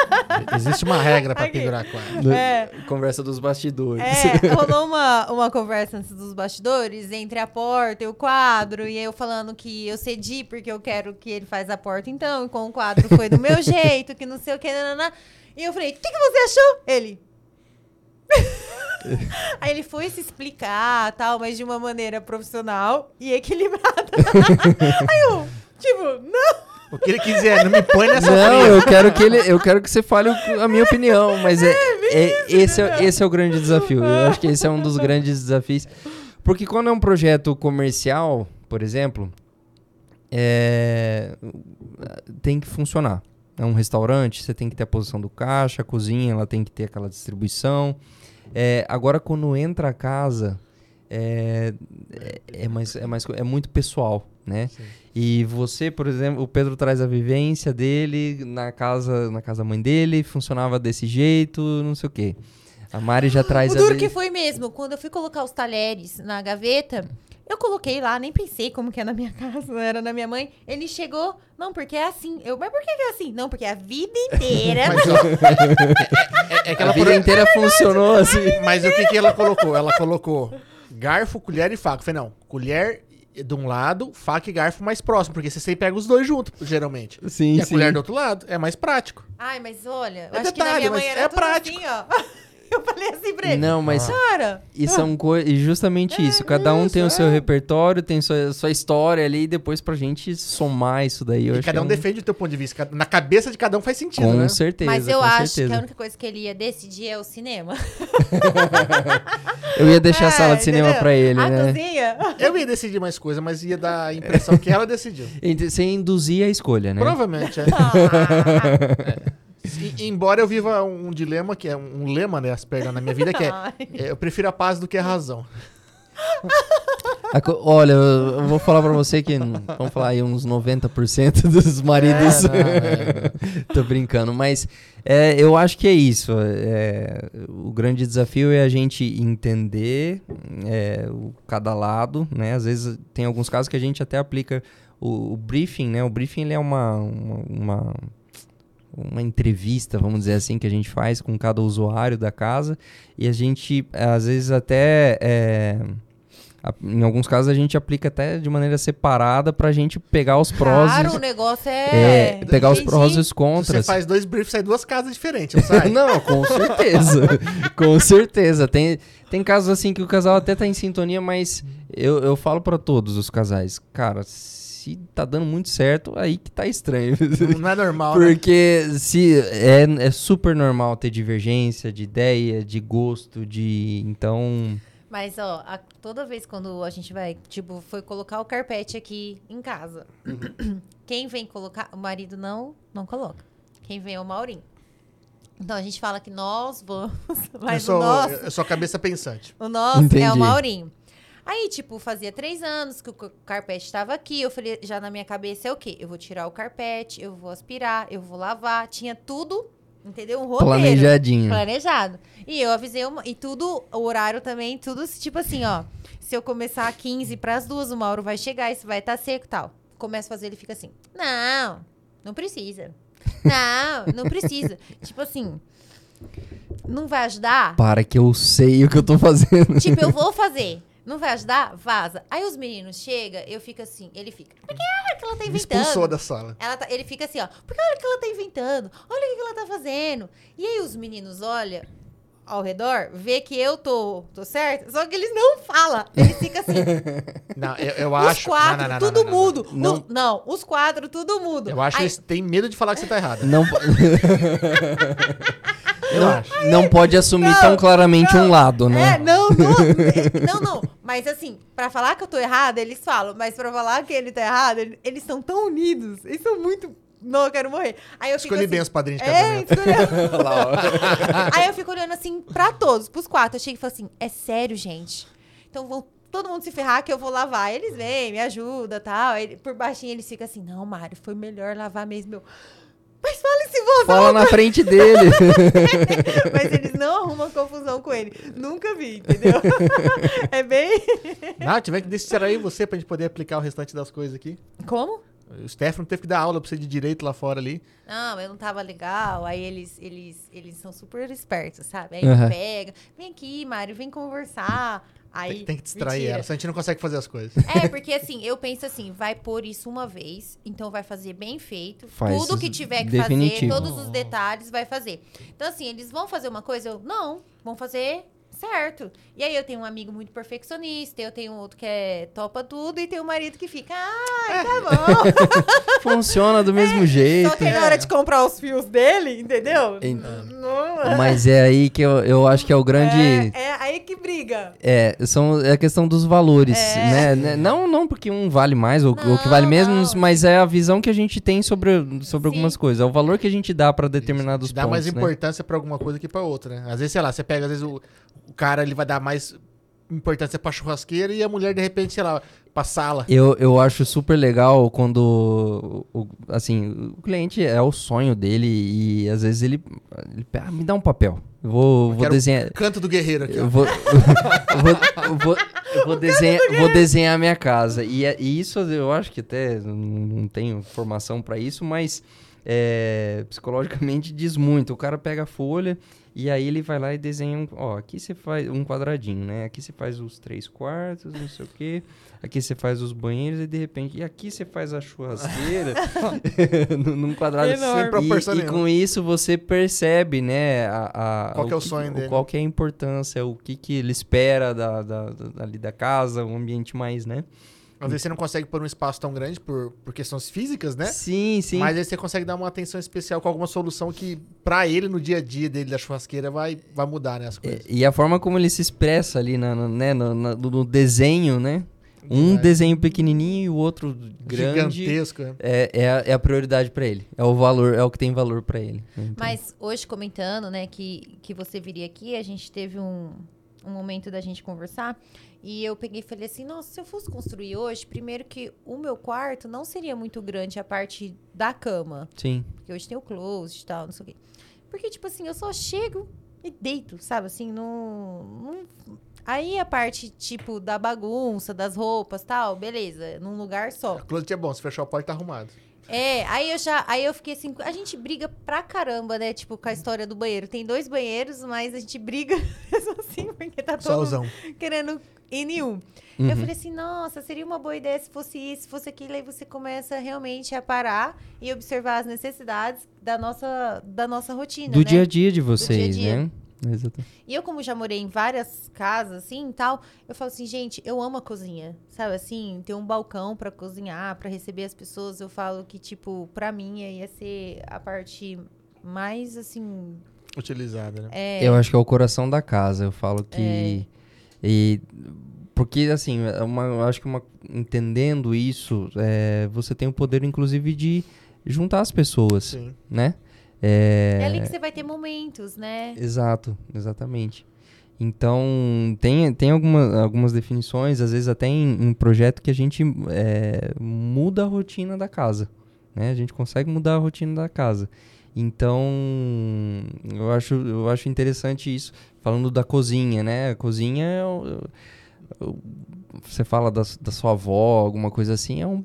Existe uma regra pra Aqui. pendurar quadro. É, Conversa dos bastidores. é, rolou uma, uma conversa antes dos bastidores entre a porta e o quadro, e eu falando que eu cedi porque eu quero que ele faz a porta então, e com o quadro foi do meu jeito, que não sei o que, nananã. E eu falei, o que, que você achou? Ele. Aí ele foi se explicar, tal, mas de uma maneira profissional e equilibrada. Aí eu, tipo, não. O que ele quiser, não me põe nessa Não, fria. eu quero que ele, eu quero que você fale a minha opinião, mas é, é- esse, é, esse é o grande desafio. Eu acho que esse é um dos grandes desafios. Porque quando é um projeto comercial, por exemplo, é, tem que funcionar. É um restaurante, você tem que ter a posição do caixa, a cozinha, ela tem que ter aquela distribuição. É, agora, quando entra a casa, é, é, é mais, é, mais, é muito pessoal, né? Sim. E você, por exemplo, o Pedro traz a vivência dele na casa, na casa da mãe dele, funcionava desse jeito, não sei o quê. A Mari já traz O a duro vi- que foi mesmo, quando eu fui colocar os talheres na gaveta, eu coloquei lá, nem pensei como que é na minha casa, era na minha mãe. Ele chegou, não, porque é assim. Eu, mas por que é assim? Não, porque a vida inteira. Mas, ó, é, é que a ela vida inteira funcionou assim. Mas o que, que ela colocou? Ela colocou garfo, colher e faca. Eu falei, não, colher de um lado, faca e garfo mais próximo, porque você sempre pega os dois juntos, geralmente. Sim, e a colher do outro lado é mais prático. Ai, mas olha, eu É acho que na detalhe, minha mãe era é tudo prático. assim, ó. Eu falei assim pra ele. Não, mas Cara, e são coisas. E justamente isso. Cada um tem o isso, seu é. repertório, tem sua, sua história ali, e depois pra gente somar isso daí. E cada que um é defende o teu ponto de vista. Na cabeça de cada um faz sentido, Com né? certeza. mas eu com acho que certeza. a única coisa que ele ia decidir é o cinema. Eu ia deixar a sala É, de cinema entendeu? pra ele, a né? cozinha. Eu ia decidir mais coisa, mas ia dar a impressão que ela decidiu. Sem induzir a escolha, né? Provavelmente, é. Ah, E- embora eu viva um dilema, que é um lema, né, as pernas na minha vida, que é, é, eu prefiro a paz do que a razão. Co- Olha, eu eu vou falar pra você que, vamos falar aí, uns 90% dos maridos. É, não, é. Tô brincando, mas é, eu acho que é isso. é, o grande desafio é a gente entender é, o, cada lado, né? Às vezes tem alguns casos que a gente até aplica o, o briefing, né? O briefing ele é uma, uma, uma, uma entrevista, vamos dizer assim, que a gente faz com cada usuário da casa e a gente, às vezes, até... é, em alguns casos a gente aplica até de maneira separada pra gente pegar os prós Claro, o e, negócio é. é, pegar os prós e os Se você contras. faz dois briefs, sai duas casas diferentes, não sai? Não, com certeza. com certeza. Tem, tem casos assim que o casal até tá em sintonia, mas eu, eu falo pra todos os casais, cara, se tá dando muito certo, aí que tá estranho. Não é normal, né? Porque se é, é super normal ter divergência de ideia, de gosto, de. Então. Mas, ó, a- toda vez quando a gente vai, tipo, foi colocar o carpete aqui em casa. Quem vem colocar, o marido não, não coloca. Quem vem é o Maurinho. Então a gente fala que nós vamos, Eu mas sou, o nosso, eu sou cabeça pensante. o nosso é Entendi. o Maurinho. Aí, tipo, fazia três anos que o ca- carpete estava aqui. Eu falei, já na minha cabeça é o quê? Eu vou tirar o carpete, eu vou aspirar, eu vou lavar. Tinha tudo, entendeu? Um roteiro. Planejadinho. Planejado. E eu avisei uma, e tudo, o horário também, tudo tipo assim, ó. Se eu começar 15 para as duas, o Mauro vai chegar, isso vai estar seco e tal. Começa a fazer, ele fica assim: "Não, não precisa. Não, não precisa". tipo assim, não vai ajudar? Para que eu sei o que eu tô fazendo. Tipo, eu vou fazer. Não vai ajudar? Vaza. Aí os meninos chegam, eu fico assim, ele fica. Porque olha o que ela tá Me inventando. expulsou da sala. Ela tá- ele fica assim, ó. Porque olha o que ela tá inventando. Olha o que que ela tá fazendo. E aí os meninos olham ao redor, vê que eu tô, tô certo, só que eles não falam. Eles ficam assim. Não, eu, eu os acho. quatro, não, não, não, tudo não, não, não. mudo. Não. Os- não, os quatro, tudo mudo. Eu acho que Aí- eles têm medo de falar que você tá errado. Não, Eu acho. não pode assumir Não, tão claramente não. um lado, né? É, não, não, é, não, não. Mas assim, pra falar que eu tô errada, eles falam. Mas pra falar que ele tá errado, ele- eles são tão unidos. Eles são muito. Não, eu quero morrer. Aí eu fico Escolhi assim, bem os padrinhos de É, casamento. Aí eu fico olhando assim pra todos, pros quatro. Eu chego e falo assim: é sério, gente? Então vão todo mundo se ferrar que eu vou lavar. Eles vêm, me ajudam tal. Aí, por baixinho eles ficam assim: não, Mário, foi melhor lavar mesmo. Eu, mas fala esse voz Fala na frente dele. Mas eles não arrumam confusão com ele. Nunca vi, entendeu? é bem. Não, tiver que distrair você pra gente poder aplicar o restante das coisas aqui. Como? O Stefano teve que dar aula pra você de direito lá fora ali. Não, eu não tava legal. Aí eles, eles, eles são super espertos, sabe? Aí Aham. pega, vem aqui, Mário, vem conversar. Aí, Tem, tem que distrair mentira. ela, senão a gente não consegue fazer as coisas. É, porque assim, eu penso assim, vai pôr isso uma vez, então vai fazer bem feito. Faz tudo que tiver que definitivo. fazer, todos os detalhes vai fazer. Então assim, eles vão fazer uma coisa, eu, não, vão fazer certo. E aí eu tenho um amigo muito perfeccionista, eu tenho outro que é topa tudo e tem um marido que fica, ai, tá bom. Funciona do mesmo jeito. Só que na hora de comprar os fios dele, entendeu? Ent- Não, Mas é aí que eu, eu acho que é o grande. é, é aí que briga. É, são, é a questão dos valores, É. né? Né? Não, não porque um vale mais ou, ou que vale menos, não. mas é a visão que a gente tem sobre, sobre Sim. algumas coisas. É o valor que a gente dá pra determinados Te dá pontos, mais né? importância pra alguma coisa que pra outra, né? Às vezes, sei lá, você pega, às vezes o, o cara ele vai dar mais importância pra churrasqueira e a mulher, de repente, sei lá, pra sala. Eu, eu acho super legal quando, o, assim, o cliente é o sonho dele e às vezes ele, ele "Ah, me dá um papel. Eu vou, vou quero- desenhar... Canto do guerreiro aqui. Eu vou, eu vou, eu vou, eu vou desenhar, vou desenhar a minha casa. E, é- e isso eu acho que até não, tenho formação pra isso, mas é, psicologicamente diz muito. O cara pega a folha e aí ele vai lá e desenha um. Ó, aqui você faz um quadradinho, né? Aqui você faz os três quartos, não sei o quê. Aqui você faz os banheiros e de repente. E aqui você faz a churrasqueira num quadrado Enorme. Sem proporção e, e com isso você percebe, né, a, a- Qual que é o que- sonho dele. Qual que é a importância, o que, que ele espera da, da, da- ali da casa, um ambiente mais, né? Às vezes você não consegue pôr um espaço tão grande por, por questões físicas, né? Sim, sim. Mas aí você consegue dar uma atenção especial com alguma solução que, pra ele, no dia a dia dele da churrasqueira, vai, vai mudar, né? As coisas. E a forma como ele se expressa ali na, na- né, no, na- no desenho, né? Um Vai. desenho pequenininho e o outro grande. Gigantesco. né? É, é, a, é a prioridade pra ele. É o valor, é o que tem valor pra ele. Então, Mas hoje, comentando, né, que, que você viria aqui, a gente teve um, um momento da gente conversar. E eu peguei e falei assim: nossa, se eu fosse construir hoje, primeiro que o meu quarto não seria muito grande a parte da cama. Sim. Porque hoje tem o closet e tal, não sei o quê. Porque, tipo assim, eu só chego e deito, sabe? Assim, não. não- Aí a parte, tipo, da bagunça, das roupas tal, beleza, num lugar só. O closet é bom, se fechar a porta, tá arrumado. É, aí eu já, aí eu fiquei assim, a gente briga pra caramba, né? Tipo, com a história do banheiro. Tem dois banheiros, mas a gente briga mesmo assim, porque tá todo querendo ir nenhum. Uhum. Eu falei assim, nossa, seria uma boa ideia se fosse isso, se fosse aquilo, aí você começa realmente a parar e observar as necessidades da nossa, da nossa rotina, Do né? dia a dia de vocês, dia. né? Exato. E eu, como já morei em várias casas, assim, e tal, eu falo assim, gente, eu amo a cozinha, sabe? Assim, ter um balcão pra cozinhar, pra receber as pessoas, eu falo que, tipo, pra mim ia ser a parte mais, assim, Utilizada, né? é... Eu acho que é o coração da casa. Eu falo que. E, porque, assim, é uma, eu acho que uma, entendendo isso, é, você tem o poder, inclusive, de juntar as pessoas, Sim. né? É, É ali que você vai ter momentos, né? Exato, exatamente. Então, tem, tem alguma, algumas definições, às vezes até em, em projeto que a gente é, muda a rotina da casa. Né? A gente consegue mudar a rotina da casa. Então, eu acho, eu acho interessante isso. Falando da cozinha, né? A cozinha é. o- o- você fala da, da sua avó, alguma coisa assim, é, um,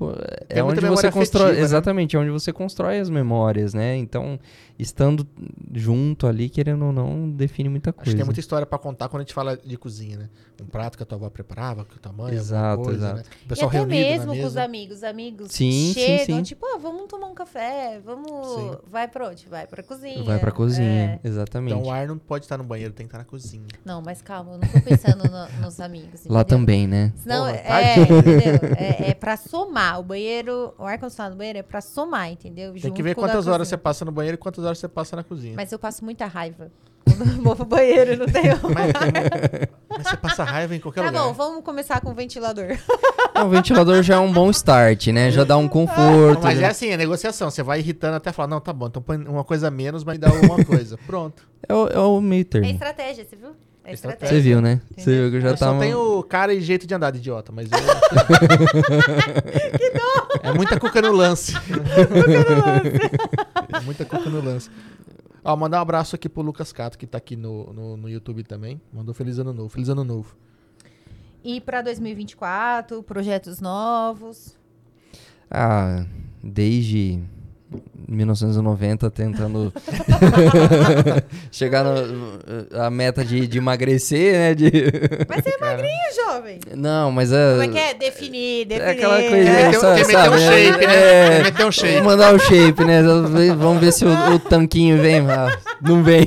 é onde você constrói. afetiva, né? Exatamente, é onde você constrói as memórias, né? Então, estando junto ali, querendo ou não, define muita Acho coisa. que tem muita história pra contar quando a gente fala de cozinha, né? Um prato que a tua avó preparava, que tua mãe, Exato, coisa, exato. né? O E pessoal até reunido mesmo na com os amigos, amigos Sim, sim, chegam, sim. tipo, ah, vamos tomar um café, vamos... Sim. Vai pra onde? Vai pra cozinha. Vai pra cozinha, É. exatamente. Então o ar não pode estar no banheiro, tem que estar na cozinha. Não, mas calma, eu não tô pensando no- nos amigos, Lá entendeu? também, né? Senão, Porra, é, entendeu? É, é pra somar. O banheiro, o ar-condicionado do banheiro é pra somar, entendeu? Tem Junto que ver com o da quantas horas você cozinha. passa no banheiro e quantas horas você passa na cozinha. Mas eu passo muita raiva. Quando eu vou pro banheiro, não tenho. Mas, mas você passa raiva em qualquer Tá lugar. bom, vamos começar com o ventilador. Não, o ventilador já é um bom start, né? Já dá um conforto. Mas já- é assim, é negociação. Você vai irritando até falar, não, tá bom, então põe uma coisa a menos, mas me dá uma coisa. Pronto. é, o, é o meio É termo. estratégia, você viu? É Estratégia. Você viu, né? Você viu que eu já Eu só tava... tenho cara e jeito de andar de idiota, mas eu... que dó! É muita cuca no lance. é muita cuca no lance. Ó, mandar um abraço aqui pro Lucas Cato, que tá aqui no, no, no YouTube também. Mandou feliz ano novo. Feliz ano novo. E pra 2024, projetos novos. Ah, desde 1990 tentando chegar na a meta de, de emagrecer, né? De... Mas você é magrinho, jovem. Não, mas é... Como é que é? Definir, definir. É aquela coisa, é, meter, sabe- meter um sabe, shape, né? é. Meter um shape. Mandar o shape, né? Vamos ver se o, o tanquinho vem. Ah, não vem.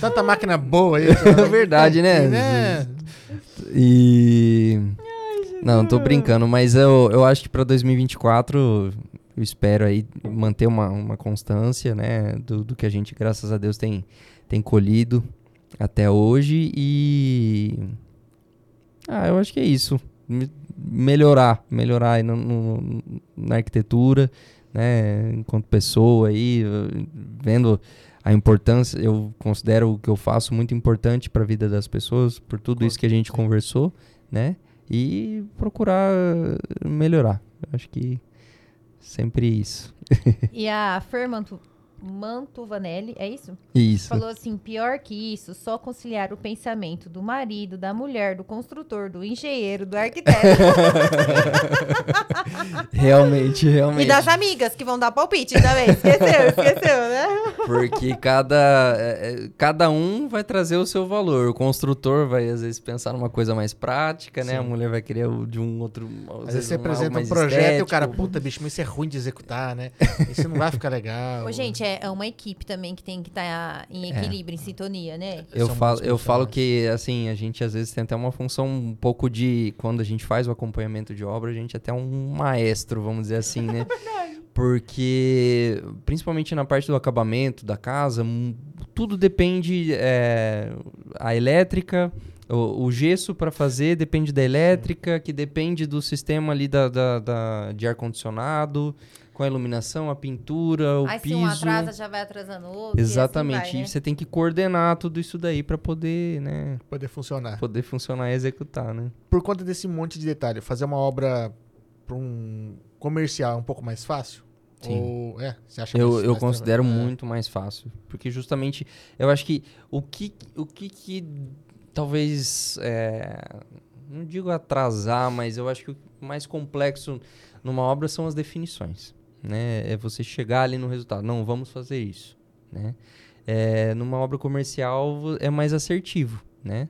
Tanta máquina boa aí. É verdade, né? né? E. Não, tô brincando, mas eu, eu acho que pra 2024 eu espero aí manter uma, uma constância, né? Do, do que a gente, graças a Deus, tem, tem colhido até hoje. E. Ah, eu acho que é isso. Me- Melhorar, melhorar aí no- no- na arquitetura, né? Enquanto pessoa aí, vendo a importância, eu considero o que eu faço muito importante para a vida das pessoas, por tudo isso que a gente conversou, né? E procurar melhorar. Acho que sempre isso. E a Fer Mantu, Mantovanelli, é isso? Isso. Falou assim: pior que isso, só conciliar o pensamento do marido, da mulher, do construtor, do engenheiro, do arquiteto Realmente, e realmente. das amigas que vão dar palpite também. Esqueceu, esqueceu, né? Porque cada, é, é, cada um vai trazer o seu valor. O construtor vai, às vezes, pensar numa coisa mais prática, né? Sim. A mulher vai querer o de um outro. Às vezes você apresenta um projeto e o cara, puta, bicho, mas isso é ruim de executar, né? Isso não vai ficar legal. Ô, gente, é, é uma equipe também que tem que estar em equilíbrio, em sintonia, né? Eu São falo, eu falo que, assim, a gente às vezes tem até uma função um pouco de. Quando a gente faz o acompanhamento de obra, a gente é até um maestro, vamos dizer assim, né? Porque, principalmente na parte do acabamento da casa, mu- tudo depende. é, a elétrica, o, o gesso para fazer depende da elétrica, que depende do sistema ali da, da- da- de ar-condicionado, com a iluminação, a pintura, o Aí piso. se um atrasa, já vai atrasando o outro. Exatamente. E assim vai, E né? você tem que coordenar tudo isso daí para poder, né, Poder funcionar. poder funcionar e executar, né? Por conta desse monte de detalhe, fazer uma obra para um comercial é um pouco mais fácil? Sim. Ou, é, você acha Eu, mais- eu mais considero? É. muito mais fácil, porque justamente eu acho que o que o que, que talvez é, não digo atrasar, mas eu acho que o mais complexo numa obra são as definições, né? É você chegar ali no resultado. Não, vamos fazer isso, né? É, numa obra comercial é mais assertivo, né?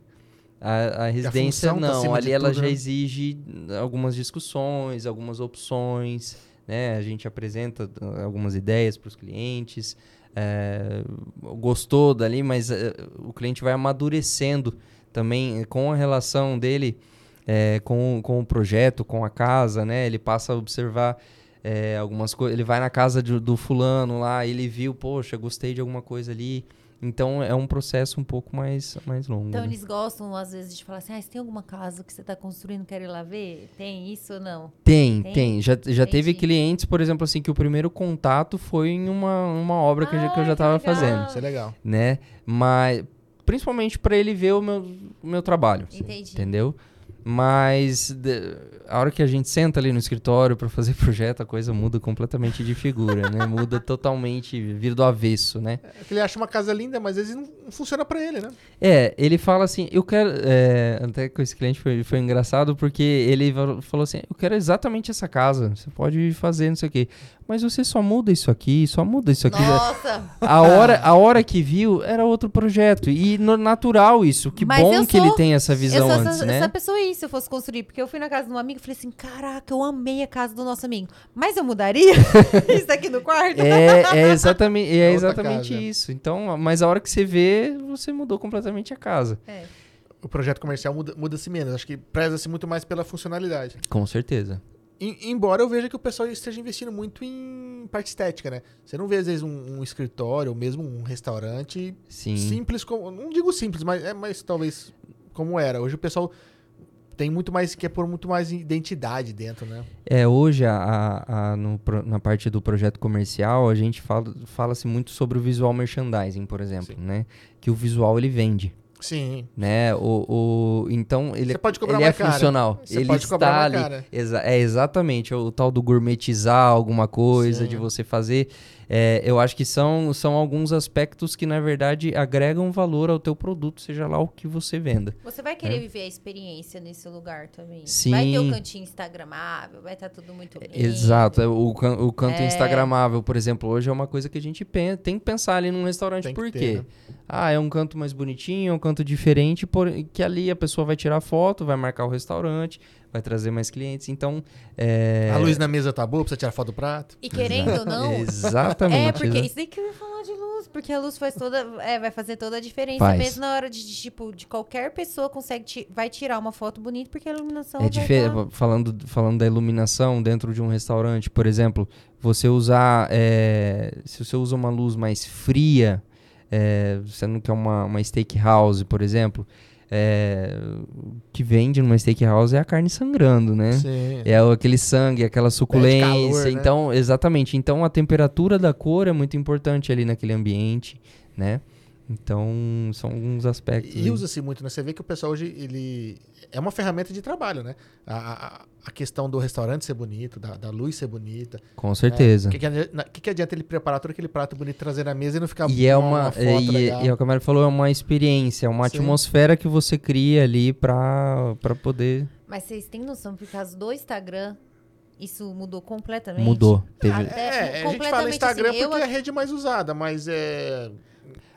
A, a residência função tá não, acima ali ela tudo, já né? exige algumas discussões, algumas opções, né? A gente apresenta algumas ideias para os clientes, é, gostou dali, mas eh, o cliente vai amadurecendo também com a relação dele é, com, com o projeto, com a casa, né? Ele passa a observar é, algumas coisas. Ele vai na casa de- do fulano lá, ele viu, poxa, gostei de alguma coisa ali. Então é um processo um pouco mais, mais longo. Então né? eles gostam, às vezes, de falar assim: ah, você tem alguma casa que você está construindo, quer ir lá ver? Tem isso ou não? Tem, Tem? tem. Já, já teve clientes, por exemplo, assim, que o primeiro contato foi em uma, uma obra que, eu já- que eu já que estava fazendo, Isso é legal. né? Mas principalmente para ele ver o meu, o meu trabalho. Entendi. Entendeu? Mas de- a hora que a gente senta ali no escritório para fazer projeto, a coisa muda completamente de figura, né? Muda totalmente, vira do avesso, né? É que ele acha uma casa linda, mas às vezes não, não funciona pra ele, né? É, ele fala assim, eu quero. é, até com esse cliente foi, foi engraçado porque ele falou assim: eu quero exatamente essa casa. Você pode fazer, não sei o quê. Mas você só muda isso aqui, só muda isso aqui. Nossa! A hora, a hora que viu era outro projeto. E no- natural isso. Que Mas bom eu que ele tem essa eu visão sou antes, essa, né? essa pessoa aí, se eu fosse construir. Porque eu fui na casa de um amigo e falei assim: caraca, eu amei a casa do nosso amigo. Mas eu mudaria isso aqui no quarto? É, é exatamente, é exatamente isso. Então, mas a hora que você vê, você mudou completamente a casa. É. O projeto comercial muda- muda-se menos. Acho que preza-se muito mais pela funcionalidade. Com certeza. Em- embora eu veja que o pessoal esteja investindo muito em parte estética, né? Você não vê, às vezes, um, um escritório ou mesmo um restaurante Sim. simples como. Não digo simples, mas é mais talvez como era. Hoje o pessoal tem muito mais. quer pôr muito mais identidade dentro, né? É, hoje, a, a- no na parte do projeto comercial, a gente fala- fala-se muito sobre o visual merchandising, por exemplo, né? Que o visual, ele vende, Sim. né? O, o- então, ele, ele é caro. funcional. Você ele pode está ali. cara. Exa- é exatamente, o tal do gourmetizar alguma coisa, Sim. de você fazer. É, eu acho que são, são alguns aspectos que, na verdade, agregam valor ao teu produto, seja lá o que você venda. Você vai querer viver a experiência nesse lugar também. Sim. Vai ter o cantinho instagramável, vai estar tudo muito bem. Exato, é, o, can- o canto É. instagramável, por exemplo, hoje é uma coisa que a gente tem que pensar ali num restaurante. Por ter, quê? né? Ah, é um canto mais bonitinho, é um canto diferente, por, que ali a pessoa vai tirar foto, vai marcar o restaurante, vai trazer mais clientes. Então, é... A luz na mesa tá boa pra você tirar foto do prato. E querendo ou não, Exatamente. É, porque exa- isso daí que eu ia falar de luz, porque a luz faz toda, é, vai fazer toda a diferença Faz. mesmo na hora de, de, tipo, de qualquer pessoa consegue ti- vai tirar uma foto bonita porque a iluminação É diferente, tá- falando, falando da iluminação dentro de um restaurante, por exemplo, você usar, é, se você usa uma luz mais fria, é, você não quer uma, uma steakhouse, por exemplo, é, que vende numa steakhouse é a carne sangrando, né? Sim. É aquele sangue, aquela suculência. calor, né? Então, exatamente. Então, a temperatura da cor é muito importante ali naquele ambiente, né? Então, são alguns aspectos. E usa-se muito, né? Você vê que o pessoal hoje, ele... É uma ferramenta de trabalho, né? A, a, a questão do restaurante ser bonito, da, da luz ser bonita. Com certeza. O que, que, adianta, que, que adianta ele preparar todo aquele prato bonito, trazer na mesa e não ficar E é uma, foto e, legal? e é o que a Mari falou, é uma experiência, é uma Sim. atmosfera que você cria ali pra, pra poder. Mas vocês têm noção, por causa do Instagram, isso mudou completamente? Mudou. Teve, Até É, a gente fala completamente Instagram assim, eu porque é a rede mais usada, mas é...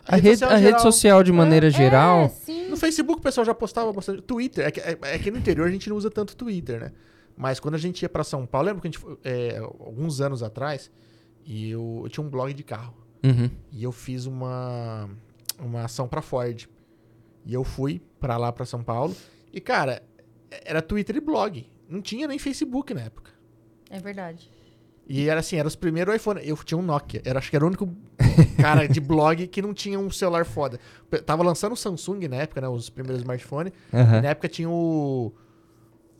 a, rede, a rede social, de maneira É, geral, sim. No Facebook o pessoal já postava bastante. Twitter, é que, é, é que no interior a gente não usa tanto Twitter, né? Mas quando a gente ia pra São Paulo, lembra que a gente foi, é, alguns anos atrás, e eu, eu tinha um blog de carro. Uhum. E eu fiz uma, uma ação pra Ford. E eu fui pra lá, pra São Paulo. E, cara, era Twitter e blog. Não tinha nem Facebook na época. É verdade. E era assim, era os primeiros iPhone. Eu tinha um Nokia. Era, acho que era o único cara de blog que não tinha um celular foda. Tava lançando o Samsung na época, né? Os primeiros smartphones. Aham. Na época tinha o.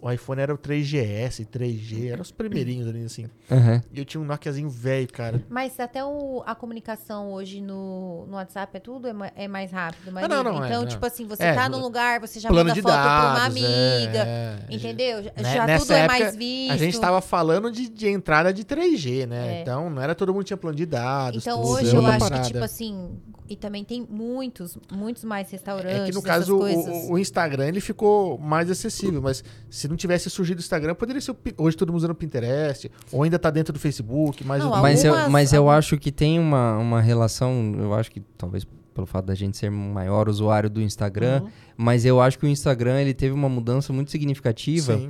O iPhone era o 3GS, 3G, eram os primeirinhos ali, assim. Aham. E eu tinha um Nokiazinho velho, cara. Mas até o- a comunicação hoje no, no WhatsApp é tudo, é, ma- é mais rápido. mais Ah, não, não, é, então, não. tipo assim, você É, tá num lugar, você já Plano manda de foto pra uma dados, amiga. é, é. Entendeu? Já- Né, Já nessa tudo é época, mais visto. A gente tava falando de, de entrada de 3G, né? É. Então não era todo mundo tinha plano de dados. Então tudo, hoje é eu acho parada. que, tipo assim, e também tem muitos, muitos mais restaurantes. É que no caso o, o- Instagram ele ficou mais acessível, mas se não tivesse surgido o Instagram, poderia ser. Hoje todo mundo usando o Pinterest, ou ainda tá dentro do Facebook, mas. Não, o- Mas eu, Algumas- mas eu algumas- acho que tem uma, uma relação, eu acho que talvez pelo fato da gente ser maior usuário do Instagram, Uhum. mas eu acho que o Instagram ele teve uma mudança muito significativa. Sim.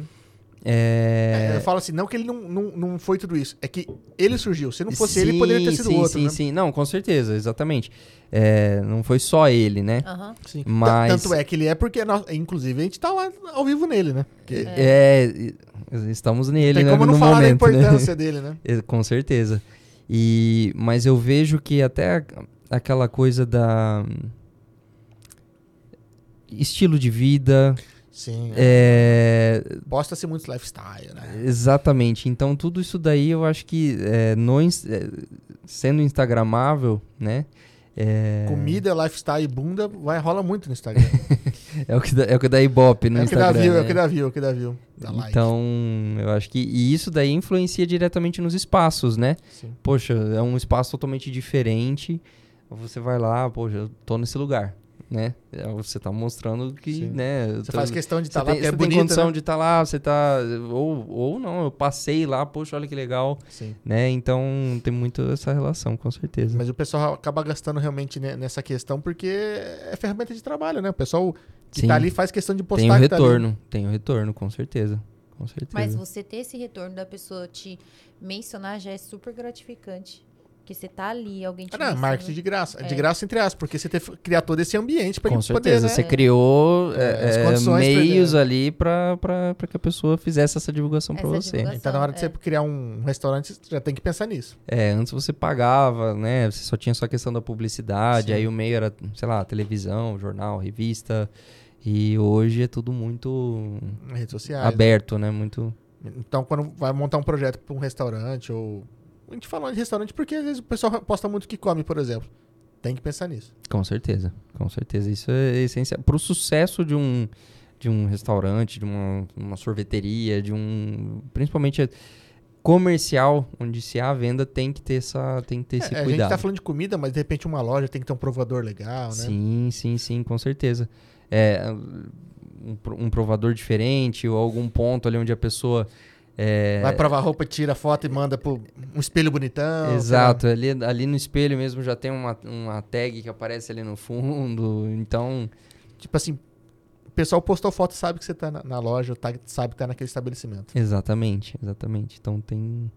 É, É, eu falo assim, não que ele não, não, não foi tudo isso, é que ele surgiu. Se não fosse ele, Sim, poderia ter sido sim, outro, Sim, né? sim, não, com certeza, exatamente. É, não foi só ele, né? Aham. Sim. Mas- Tanto é que ele é porque, nós, inclusive, a gente tá lá ao vivo nele, né? Porque É, e- estamos nele, tem né, como não no falar momento, da né? importância dele, né? É, Com certeza. E, mas eu vejo que até aquela coisa da estilo de vida, Sim. é, Posta-se muito lifestyle, né? exatamente. Então tudo isso daí eu acho que é, no, é, sendo instagramável, né? É, Comida, lifestyle e bunda vai, rola muito no Instagram. é o que dá, é o que dá ibope no é o que dá Instagram. view, é o né? que dá view, é o que dá view. Dá like. Então, eu acho que. E isso daí influencia diretamente nos espaços, né? Sim. Poxa, é um espaço totalmente diferente. Você vai lá, poxa, eu tô nesse lugar, né? É, Você tá mostrando que, Sim. né? Você tô- faz questão de estar lá tem, porque é você tem condição né? de estar lá, você tá. Ou, ou não, eu passei lá, poxa, olha que legal, Sim. né? Então tem muito essa relação, com certeza. Mas o pessoal acaba gastando realmente ne- nessa questão porque é ferramenta de trabalho, né? O pessoal que Sim. tá ali faz questão de postar tem o que tá retorno, tem o retorno, com certeza. Com certeza. Mas você ter esse retorno da pessoa te mencionar já é super gratificante. Porque você tá ali, alguém te Ah, não, menciona. marketing de graça. De É. graça, entre aspas, porque você teve, criar todo esse ambiente pra Com certeza, poder, né? você criou É, é, as é, pra meios ali pra, pra, pra que a pessoa fizesse essa divulgação pra Essa você. divulgação. Então, na hora de você É. criar um restaurante, você já tem que pensar nisso. É, antes você pagava, né? Você só tinha só a questão da publicidade, Sim. aí o meio era, sei lá, televisão, jornal, revista. E hoje é tudo muito redes sociais. aberto, né? Muito. Então, quando vai montar um projeto para um restaurante, ou. A gente fala de restaurante porque às vezes o pessoal posta muito o que come, por exemplo. Tem que pensar nisso. Com certeza, com certeza. Isso é essencial. Pro sucesso de um, de um restaurante, de uma, uma sorveteria, de um. Principalmente comercial, onde se há venda, tem que ter essa. Tem que ter esse É, a gente cuidado. tá falando de comida, mas de repente uma loja tem que ter um provador legal, né? Sim, sim, sim, com certeza. É, um, um provador diferente ou algum ponto ali onde a pessoa. É, Vai provar roupa, tira foto e manda pro um espelho bonitão. Exato, ali, ali no espelho mesmo já tem uma, uma tag que aparece ali no fundo. Então. Tipo assim, o pessoal postou foto e sabe que você tá na, na loja, tá- sabe que tá naquele estabelecimento. exatamente, exatamente. Então tem,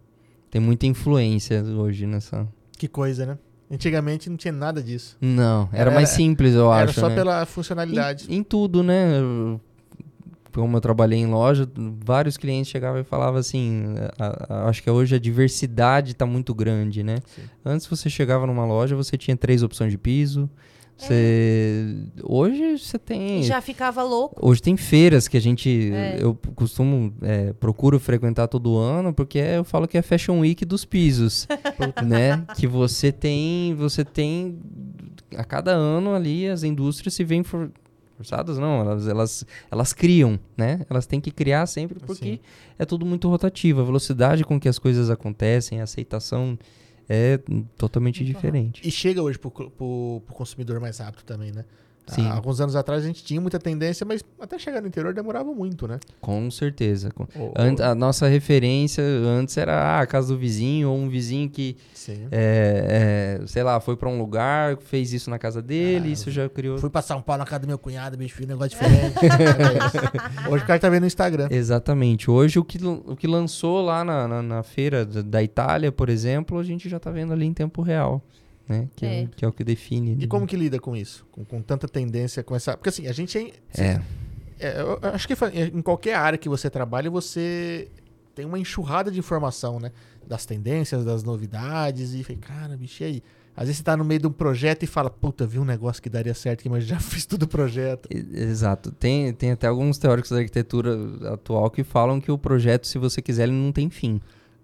tem muita influência hoje nessa. Que coisa, né? Antigamente não tinha nada disso. Não, era, Era- mais simples, eu Era acho. só né? pela funcionalidade. Em, em tudo, né? Eu- Como eu trabalhei em loja, vários clientes chegavam e falavam assim: a- a- acho que hoje a diversidade está muito grande, né? Sim. Antes você chegava numa loja, você tinha três opções de piso. Você... Hoje você tem. Já ficava louco. Hoje tem feiras que a gente. É. Eu costumo. é, procuro frequentar todo ano, porque eu falo que é Fashion Week dos pisos. né? Que você tem. Você tem. A cada ano ali as indústrias se veem for- forçadas, não. Elas, elas, elas criam, né? Elas têm que criar sempre porque Sim. é tudo muito rotativo. A velocidade com que as coisas acontecem, a aceitação é totalmente diferente. E chega hoje pro, pro, pro consumidor mais rápido também, né? Sim. Há alguns anos atrás a gente tinha muita tendência, mas até chegar no interior demorava muito, né? Com certeza. O- Ant- a nossa referência antes era ah, a casa do vizinho ou um vizinho que, é, é, sei lá, foi pra um lugar, fez isso na casa dele, Ah, isso já criou. Fui passar um pau na casa do meu cunhado, bicho, fiz um negócio diferente. Hoje o cara tá vendo no Instagram. Exatamente. Hoje o que, o que lançou lá na, na, na feira da, da Itália, por exemplo, a gente já tá vendo ali em tempo real. Né? Que, é. É. o- que é o que define. E ali. como que lida com isso? Com, com tanta tendência, com essa. Porque assim, a gente é. É. é, eu acho que fa- em qualquer área que você trabalha, você tem uma enxurrada de informação, né? Das tendências, das novidades. E falei, cara, bicho, e aí? Às vezes você tá no meio de um projeto e fala, puta, vi um negócio que daria certo aqui, mas já fiz tudo o projeto. Exato. Tem, tem até alguns teóricos da arquitetura atual que falam que o projeto, se você quiser, ele não tem fim.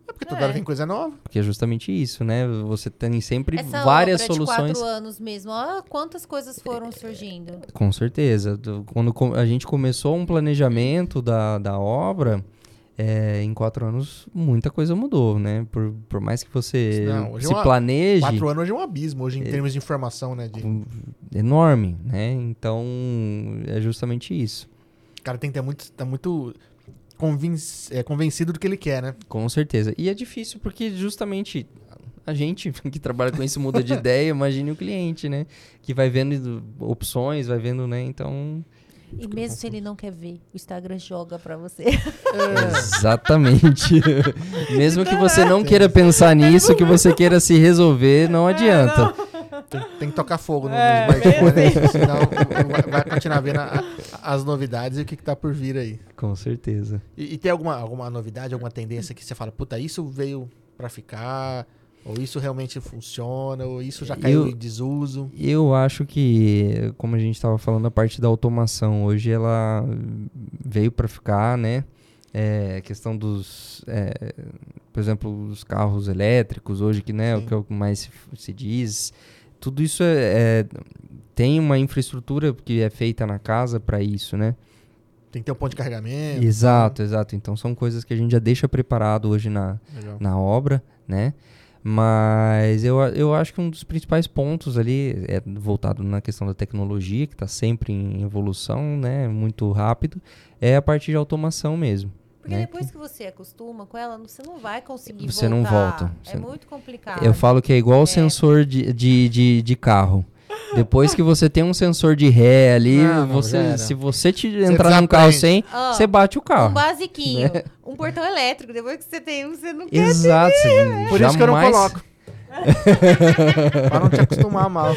É porque toda É. hora vem coisa nova. Porque é justamente isso, né? Você tem sempre Essa várias obra soluções. de quatro anos mesmo. Ó, quantas coisas foram surgindo. Com certeza. Do- Quando a gente começou um planejamento da, da obra, é, em quatro anos muita coisa mudou, né? Por, por mais que você Não, é se uma- planeje, Quatro anos hoje é um abismo, hoje em termos de informação, né? De, enorme, né? Então, é justamente isso. cara tem que ter muito, tá muito convinc- é, convencido do que ele quer, né? Com certeza. E é difícil porque justamente a gente que trabalha com isso muda de ideia, imagine o cliente, né? Que vai vendo opções, vai vendo, né? Então. E mesmo se ele não quer ver, o Instagram joga pra você. Exatamente. Mesmo que você não queira pensar nisso, que você queira se resolver, não adianta. Tem, tem que tocar fogo no, É, né? senão vai, vai continuar vendo a- a- as novidades e o que, que tá por vir aí. Com certeza. E, e tem alguma, alguma novidade, alguma tendência que você fala, puta, isso veio pra ficar, ou isso realmente funciona, ou isso já caiu Eu- em desuso? Eu acho que, como a gente estava falando, a parte da automação hoje ela veio para ficar, né? É, a questão dos, é, por exemplo, os carros elétricos hoje que né, é o Sim. que é o que mais se, se diz, tudo isso é, é- tem uma infraestrutura que é feita na casa para isso, né? Tem que ter um ponto de carregamento. Exato, exato. Então são coisas que a gente já deixa preparado hoje na, Legal. na obra, né? Mas eu, eu acho que um dos principais pontos ali é voltado na questão da tecnologia, que está sempre em evolução, né? Muito rápido, é a parte de automação mesmo. Porque né? depois que você acostuma com ela, você não vai conseguir Você voltar. não volta. É Você- muito complicado. Eu falo que é igual o É. sensor de, de, de, de carro. Depois que você tem um sensor de ré ali, Não, não, você, era. se você te entrar num carro sem, Ó, você bate o Um carro. basiquinho, Né? um portão elétrico. Depois que você tem um, você não quer. Exato. Por isso que eu não coloco. pra não te acostumar mal.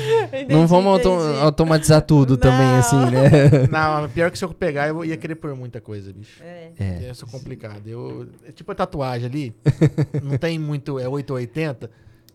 Não vamos auto- entendi. automatizar tudo também, Não. assim, né? Não, pior que se eu pegar, eu ia querer pôr muita coisa, bicho. É. É. Isso é complicado. Eu, é tipo a tatuagem ali, não tem muito, é 8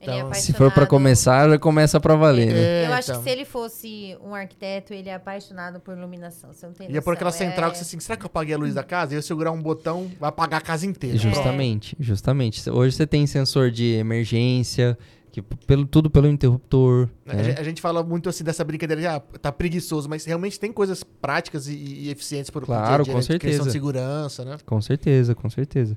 ou 80. Ele é Então, Se for pra apaixonado- começar, já começa pra valer, né? É, Eu acho então. que se ele fosse um arquiteto, ele é apaixonado por iluminação. Você não tem Ia por aquela central é... que você assim, será que eu apaguei a luz da casa? E eu segurar um botão, vai apagar a casa inteira. Justamente, justamente. Hoje você tem sensor de emergência, que pelo, tudo pelo interruptor. A, né? gente, a gente fala muito assim dessa brincadeira de ah, tá preguiçoso, mas realmente tem coisas práticas e, e eficientes pro Claro, dia a dia, com né? De questão certeza. de segurança, né? Com certeza, com certeza.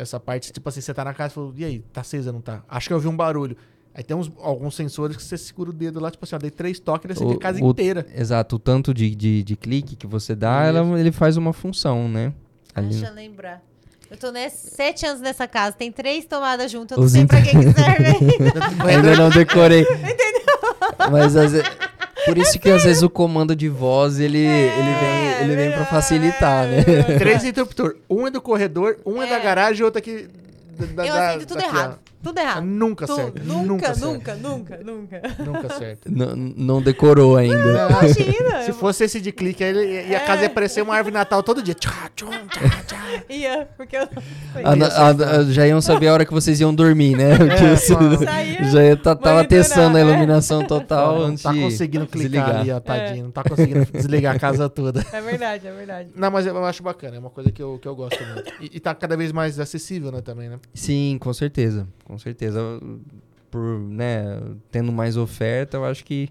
Essa parte, tipo assim, você tá na casa e falou, e aí, tá acesa, não tá? Acho que eu ouvi um barulho. Aí tem uns, alguns sensores que você segura o dedo lá, tipo assim, ó, dei três toques, ele acende a casa o- inteira. Exato, o tanto de, de, de clique que você dá, ela- ele faz uma função, né? Ali- Deixa eu lembrar. Eu tô nesse, sete anos nessa casa, tem três tomadas juntas, eu Os não sei pra que que serve. Ainda não decorei. Entendeu? Mas às ve- por isso que às vezes o comando de voz ele, ele vem, ele vem pra facilitar, né? Três interruptores. Um é do corredor, um é, da É. garagem e outro aqui da, eu da- aceito tudo daqui, ó. errado. Tudo errado. Nunca Tudo. certo. Nunca, Nunca, nunca, certo. nunca, nunca, Nunca certo. Não, não decorou ainda. Imagina. Se fosse esse de clique, aí ele- e a casa ia parecer uma árvore Natal todo dia. Tchá, tchum, tchá, tchá. Ia, porque eu... A- a- a- já iam saber a hora que vocês iam dormir, né? Porque É, já ia tá, tava testando a é. iluminação total não antes tá de conseguindo clicar desligar. ali, ó, tadinho. Não tá conseguindo desligar a casa toda. É verdade, é verdade. Não, mas eu eu acho bacana, é uma coisa que eu, que eu gosto muito. E, e tá cada vez mais acessível, né, também, né? Sim, com certeza, com certeza. Por, né, tendo mais oferta, eu acho que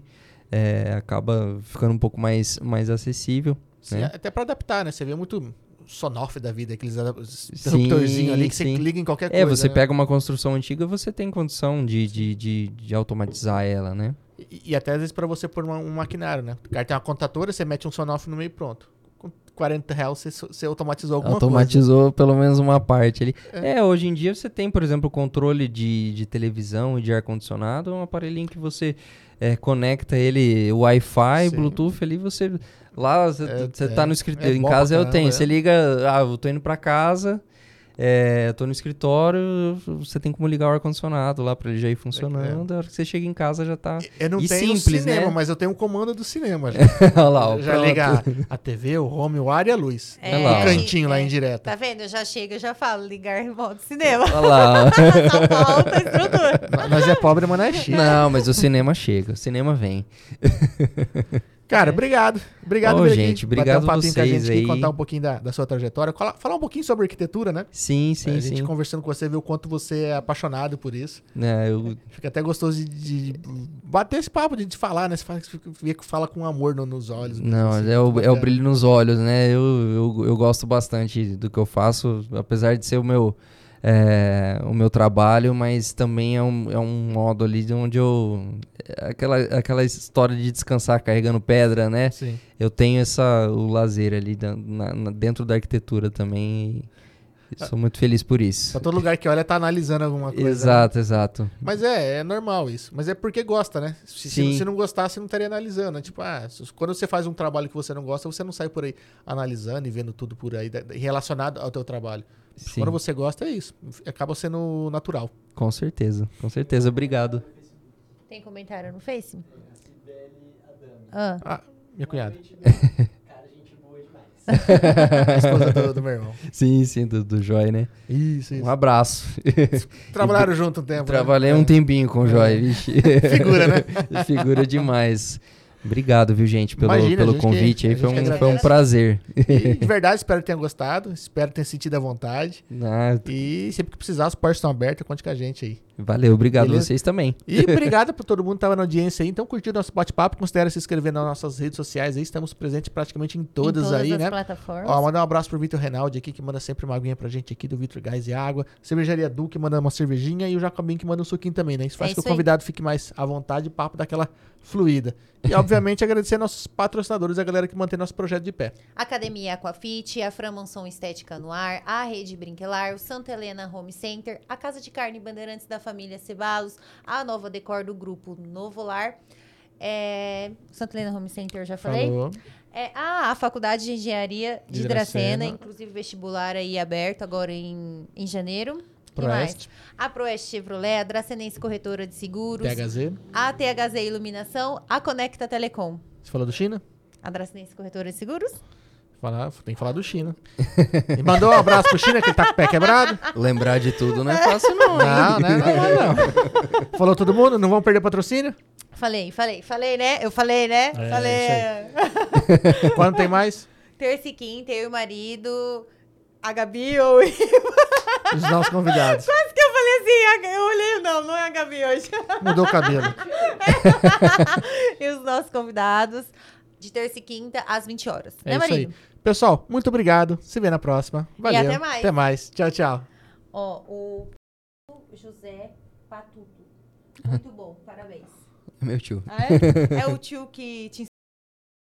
é, acaba ficando um pouco mais, mais acessível. Sim, né? Até pra adaptar, né? Você vê muito sonoff da vida, aqueles interruptorzinhos ali que sim. você liga em qualquer É, coisa. você né? pega uma construção antiga, você tem condição de, de, de, de automatizar ela, né? E, e até às vezes pra você pôr uma- um maquinário, né? O cara tem uma contatora, você mete um sonoff no meio e pronto. Com 40 reais você, você automatizou alguma Automatizou pelo menos uma parte ali. É. hoje em dia você tem, por exemplo, controle de, de televisão e de ar-condicionado, é um aparelhinho que você é, conecta ele Wi-Fi. Bluetooth ali, você. Lá você É, é. tá no escritório. É em casa eu tenho. caramba, Você é. liga, ah, eu tô indo pra casa. É, tô no escritório, você tem como ligar o ar-condicionado lá pra ele já ir funcionando. A hora que você chega em casa já tá. Eu não E tenho simples, cinema, né? mas eu tenho um comando do cinema. Já, Olha lá, ó, já pronto. liga a, a TV, o home, o ar e a luz. É, o cantinho lá é. indireta. Tá vendo? Eu já chego, eu já falo, ligar remoto cinema. Olha lá. Só falta estrutura. Nó- Nós é pobre, mas não é chique. Não, mas o cinema chega, o cinema vem. Cara, obrigado. Obrigado, vir gente, aqui, obrigado bater um papinho com a vocês gente aqui, aí. contar um pouquinho da, da sua trajetória. Cola- Falar um pouquinho sobre arquitetura, né? Sim, sim, a gente sim. conversando com você, ver o quanto você é apaixonado por isso. É, eu, Fica até gostoso de, de bater esse papo, de, de falar, né? Você fala, fala com amor no- nos olhos. não, assim, é o, é o brilho nos olhos, né? Eu, eu, eu gosto bastante do que eu faço, apesar de ser o meu. É, o meu trabalho, mas também é um, é um modo ali de onde eu. Aquela, aquela história de descansar carregando pedra, né? Sim. Eu tenho essa, o lazer ali na- na- dentro da arquitetura também. E sou muito feliz por isso. Pra todo lugar que olha, tá analisando alguma coisa. né? Exato, exato. Mas é, é normal isso. Mas é porque gosta, né? Se, Sim. se não gostasse, não estaria analisando. né? Tipo, ah, quando você faz um trabalho que você não gosta, você não sai por aí analisando e vendo tudo por aí relacionado ao teu trabalho. Sim, Quando você gosta, é isso. Acaba sendo natural. com certeza. Com certeza. Obrigado. Tem comentário no Face? Ah, Ah, minha cunhada. a esposa do, do meu irmão. Sim, sim, do, do Joy, né? Isso, isso. Um abraço. Trabalharam junto um tempo. né? Trabalhei É. um tempinho com o Joy, vixe. Figura, né? Figura demais. Obrigado, viu, gente, pelo, Imagina, a pelo gente convite que- aí. a Foi um, foi um prazer. E, de verdade, espero que tenham gostado. Espero que tenham sentido à vontade. Ah, E sempre que precisar, as portas estão abertas. Conte com a gente aí. valeu, obrigado Beleza? vocês também. E obrigado por todo mundo que estava na audiência aí. Então, curtiu nosso bate-papo. Considere se inscrever nas nossas redes sociais aí. Estamos presentes praticamente em todas, em todas aí, as né? plataformas. Ó, mandar um abraço pro Vitor Reinaldi aqui, que manda sempre uma aguinha pra gente aqui, do Vitor Gás e Água. Cervejaria Du, que manda uma cervejinha. E o Jacobinho, que manda um suquinho também, né? Isso faz É com que isso o aí. convidado fique mais à vontade e o papo daquela fluida. E, obviamente, agradecer nossos patrocinadores, a galera que mantém nosso projeto de pé. Academia Aquafit, a Fran Mansão Estética no Ar, a Rede Brinquelar, o Santa Helena Home Center, a Casa de Carne Bandeirantes da Família Cebalos, a Nova Decor do Grupo Novo Lar. É, Santa Helena Home Center, eu já falei? Falou. É, ah, a Faculdade de Engenharia de, De Dracena, Dracena. inclusive vestibular aí aberto agora em, em janeiro. Proeste, A Proeste Chevrolet, a Dracenense Corretora de Seguros, PHZ. a THZ Iluminação, a Conecta Telecom. Você falou do China? A Dracenense Corretora de Seguros? Falar, tem que falar do China. E mandou um abraço pro China, que ele tá com o pé quebrado. Lembrar de tudo não é fácil, não. Não, né? Não, não. Falou todo mundo? Não vão perder patrocínio? Falei, falei, falei, né? Eu falei, né? É, falei. Quando tem mais? Terça e quinta, eu e o marido, a Gabi ou eu. Os nossos convidados. Quase que eu falei assim, eu olhei, não, não é a Gabi hoje. Mudou o cabelo. e os nossos convidados, de terça e quinta, às 20 horas. É né, isso aí. Pessoal, muito obrigado. Se vê na próxima. Valeu. até mais. Até mais. Tchau, tchau. Ó, o José Patuto. Muito bom, parabéns. Meu tio. Ah, é? é o tio que te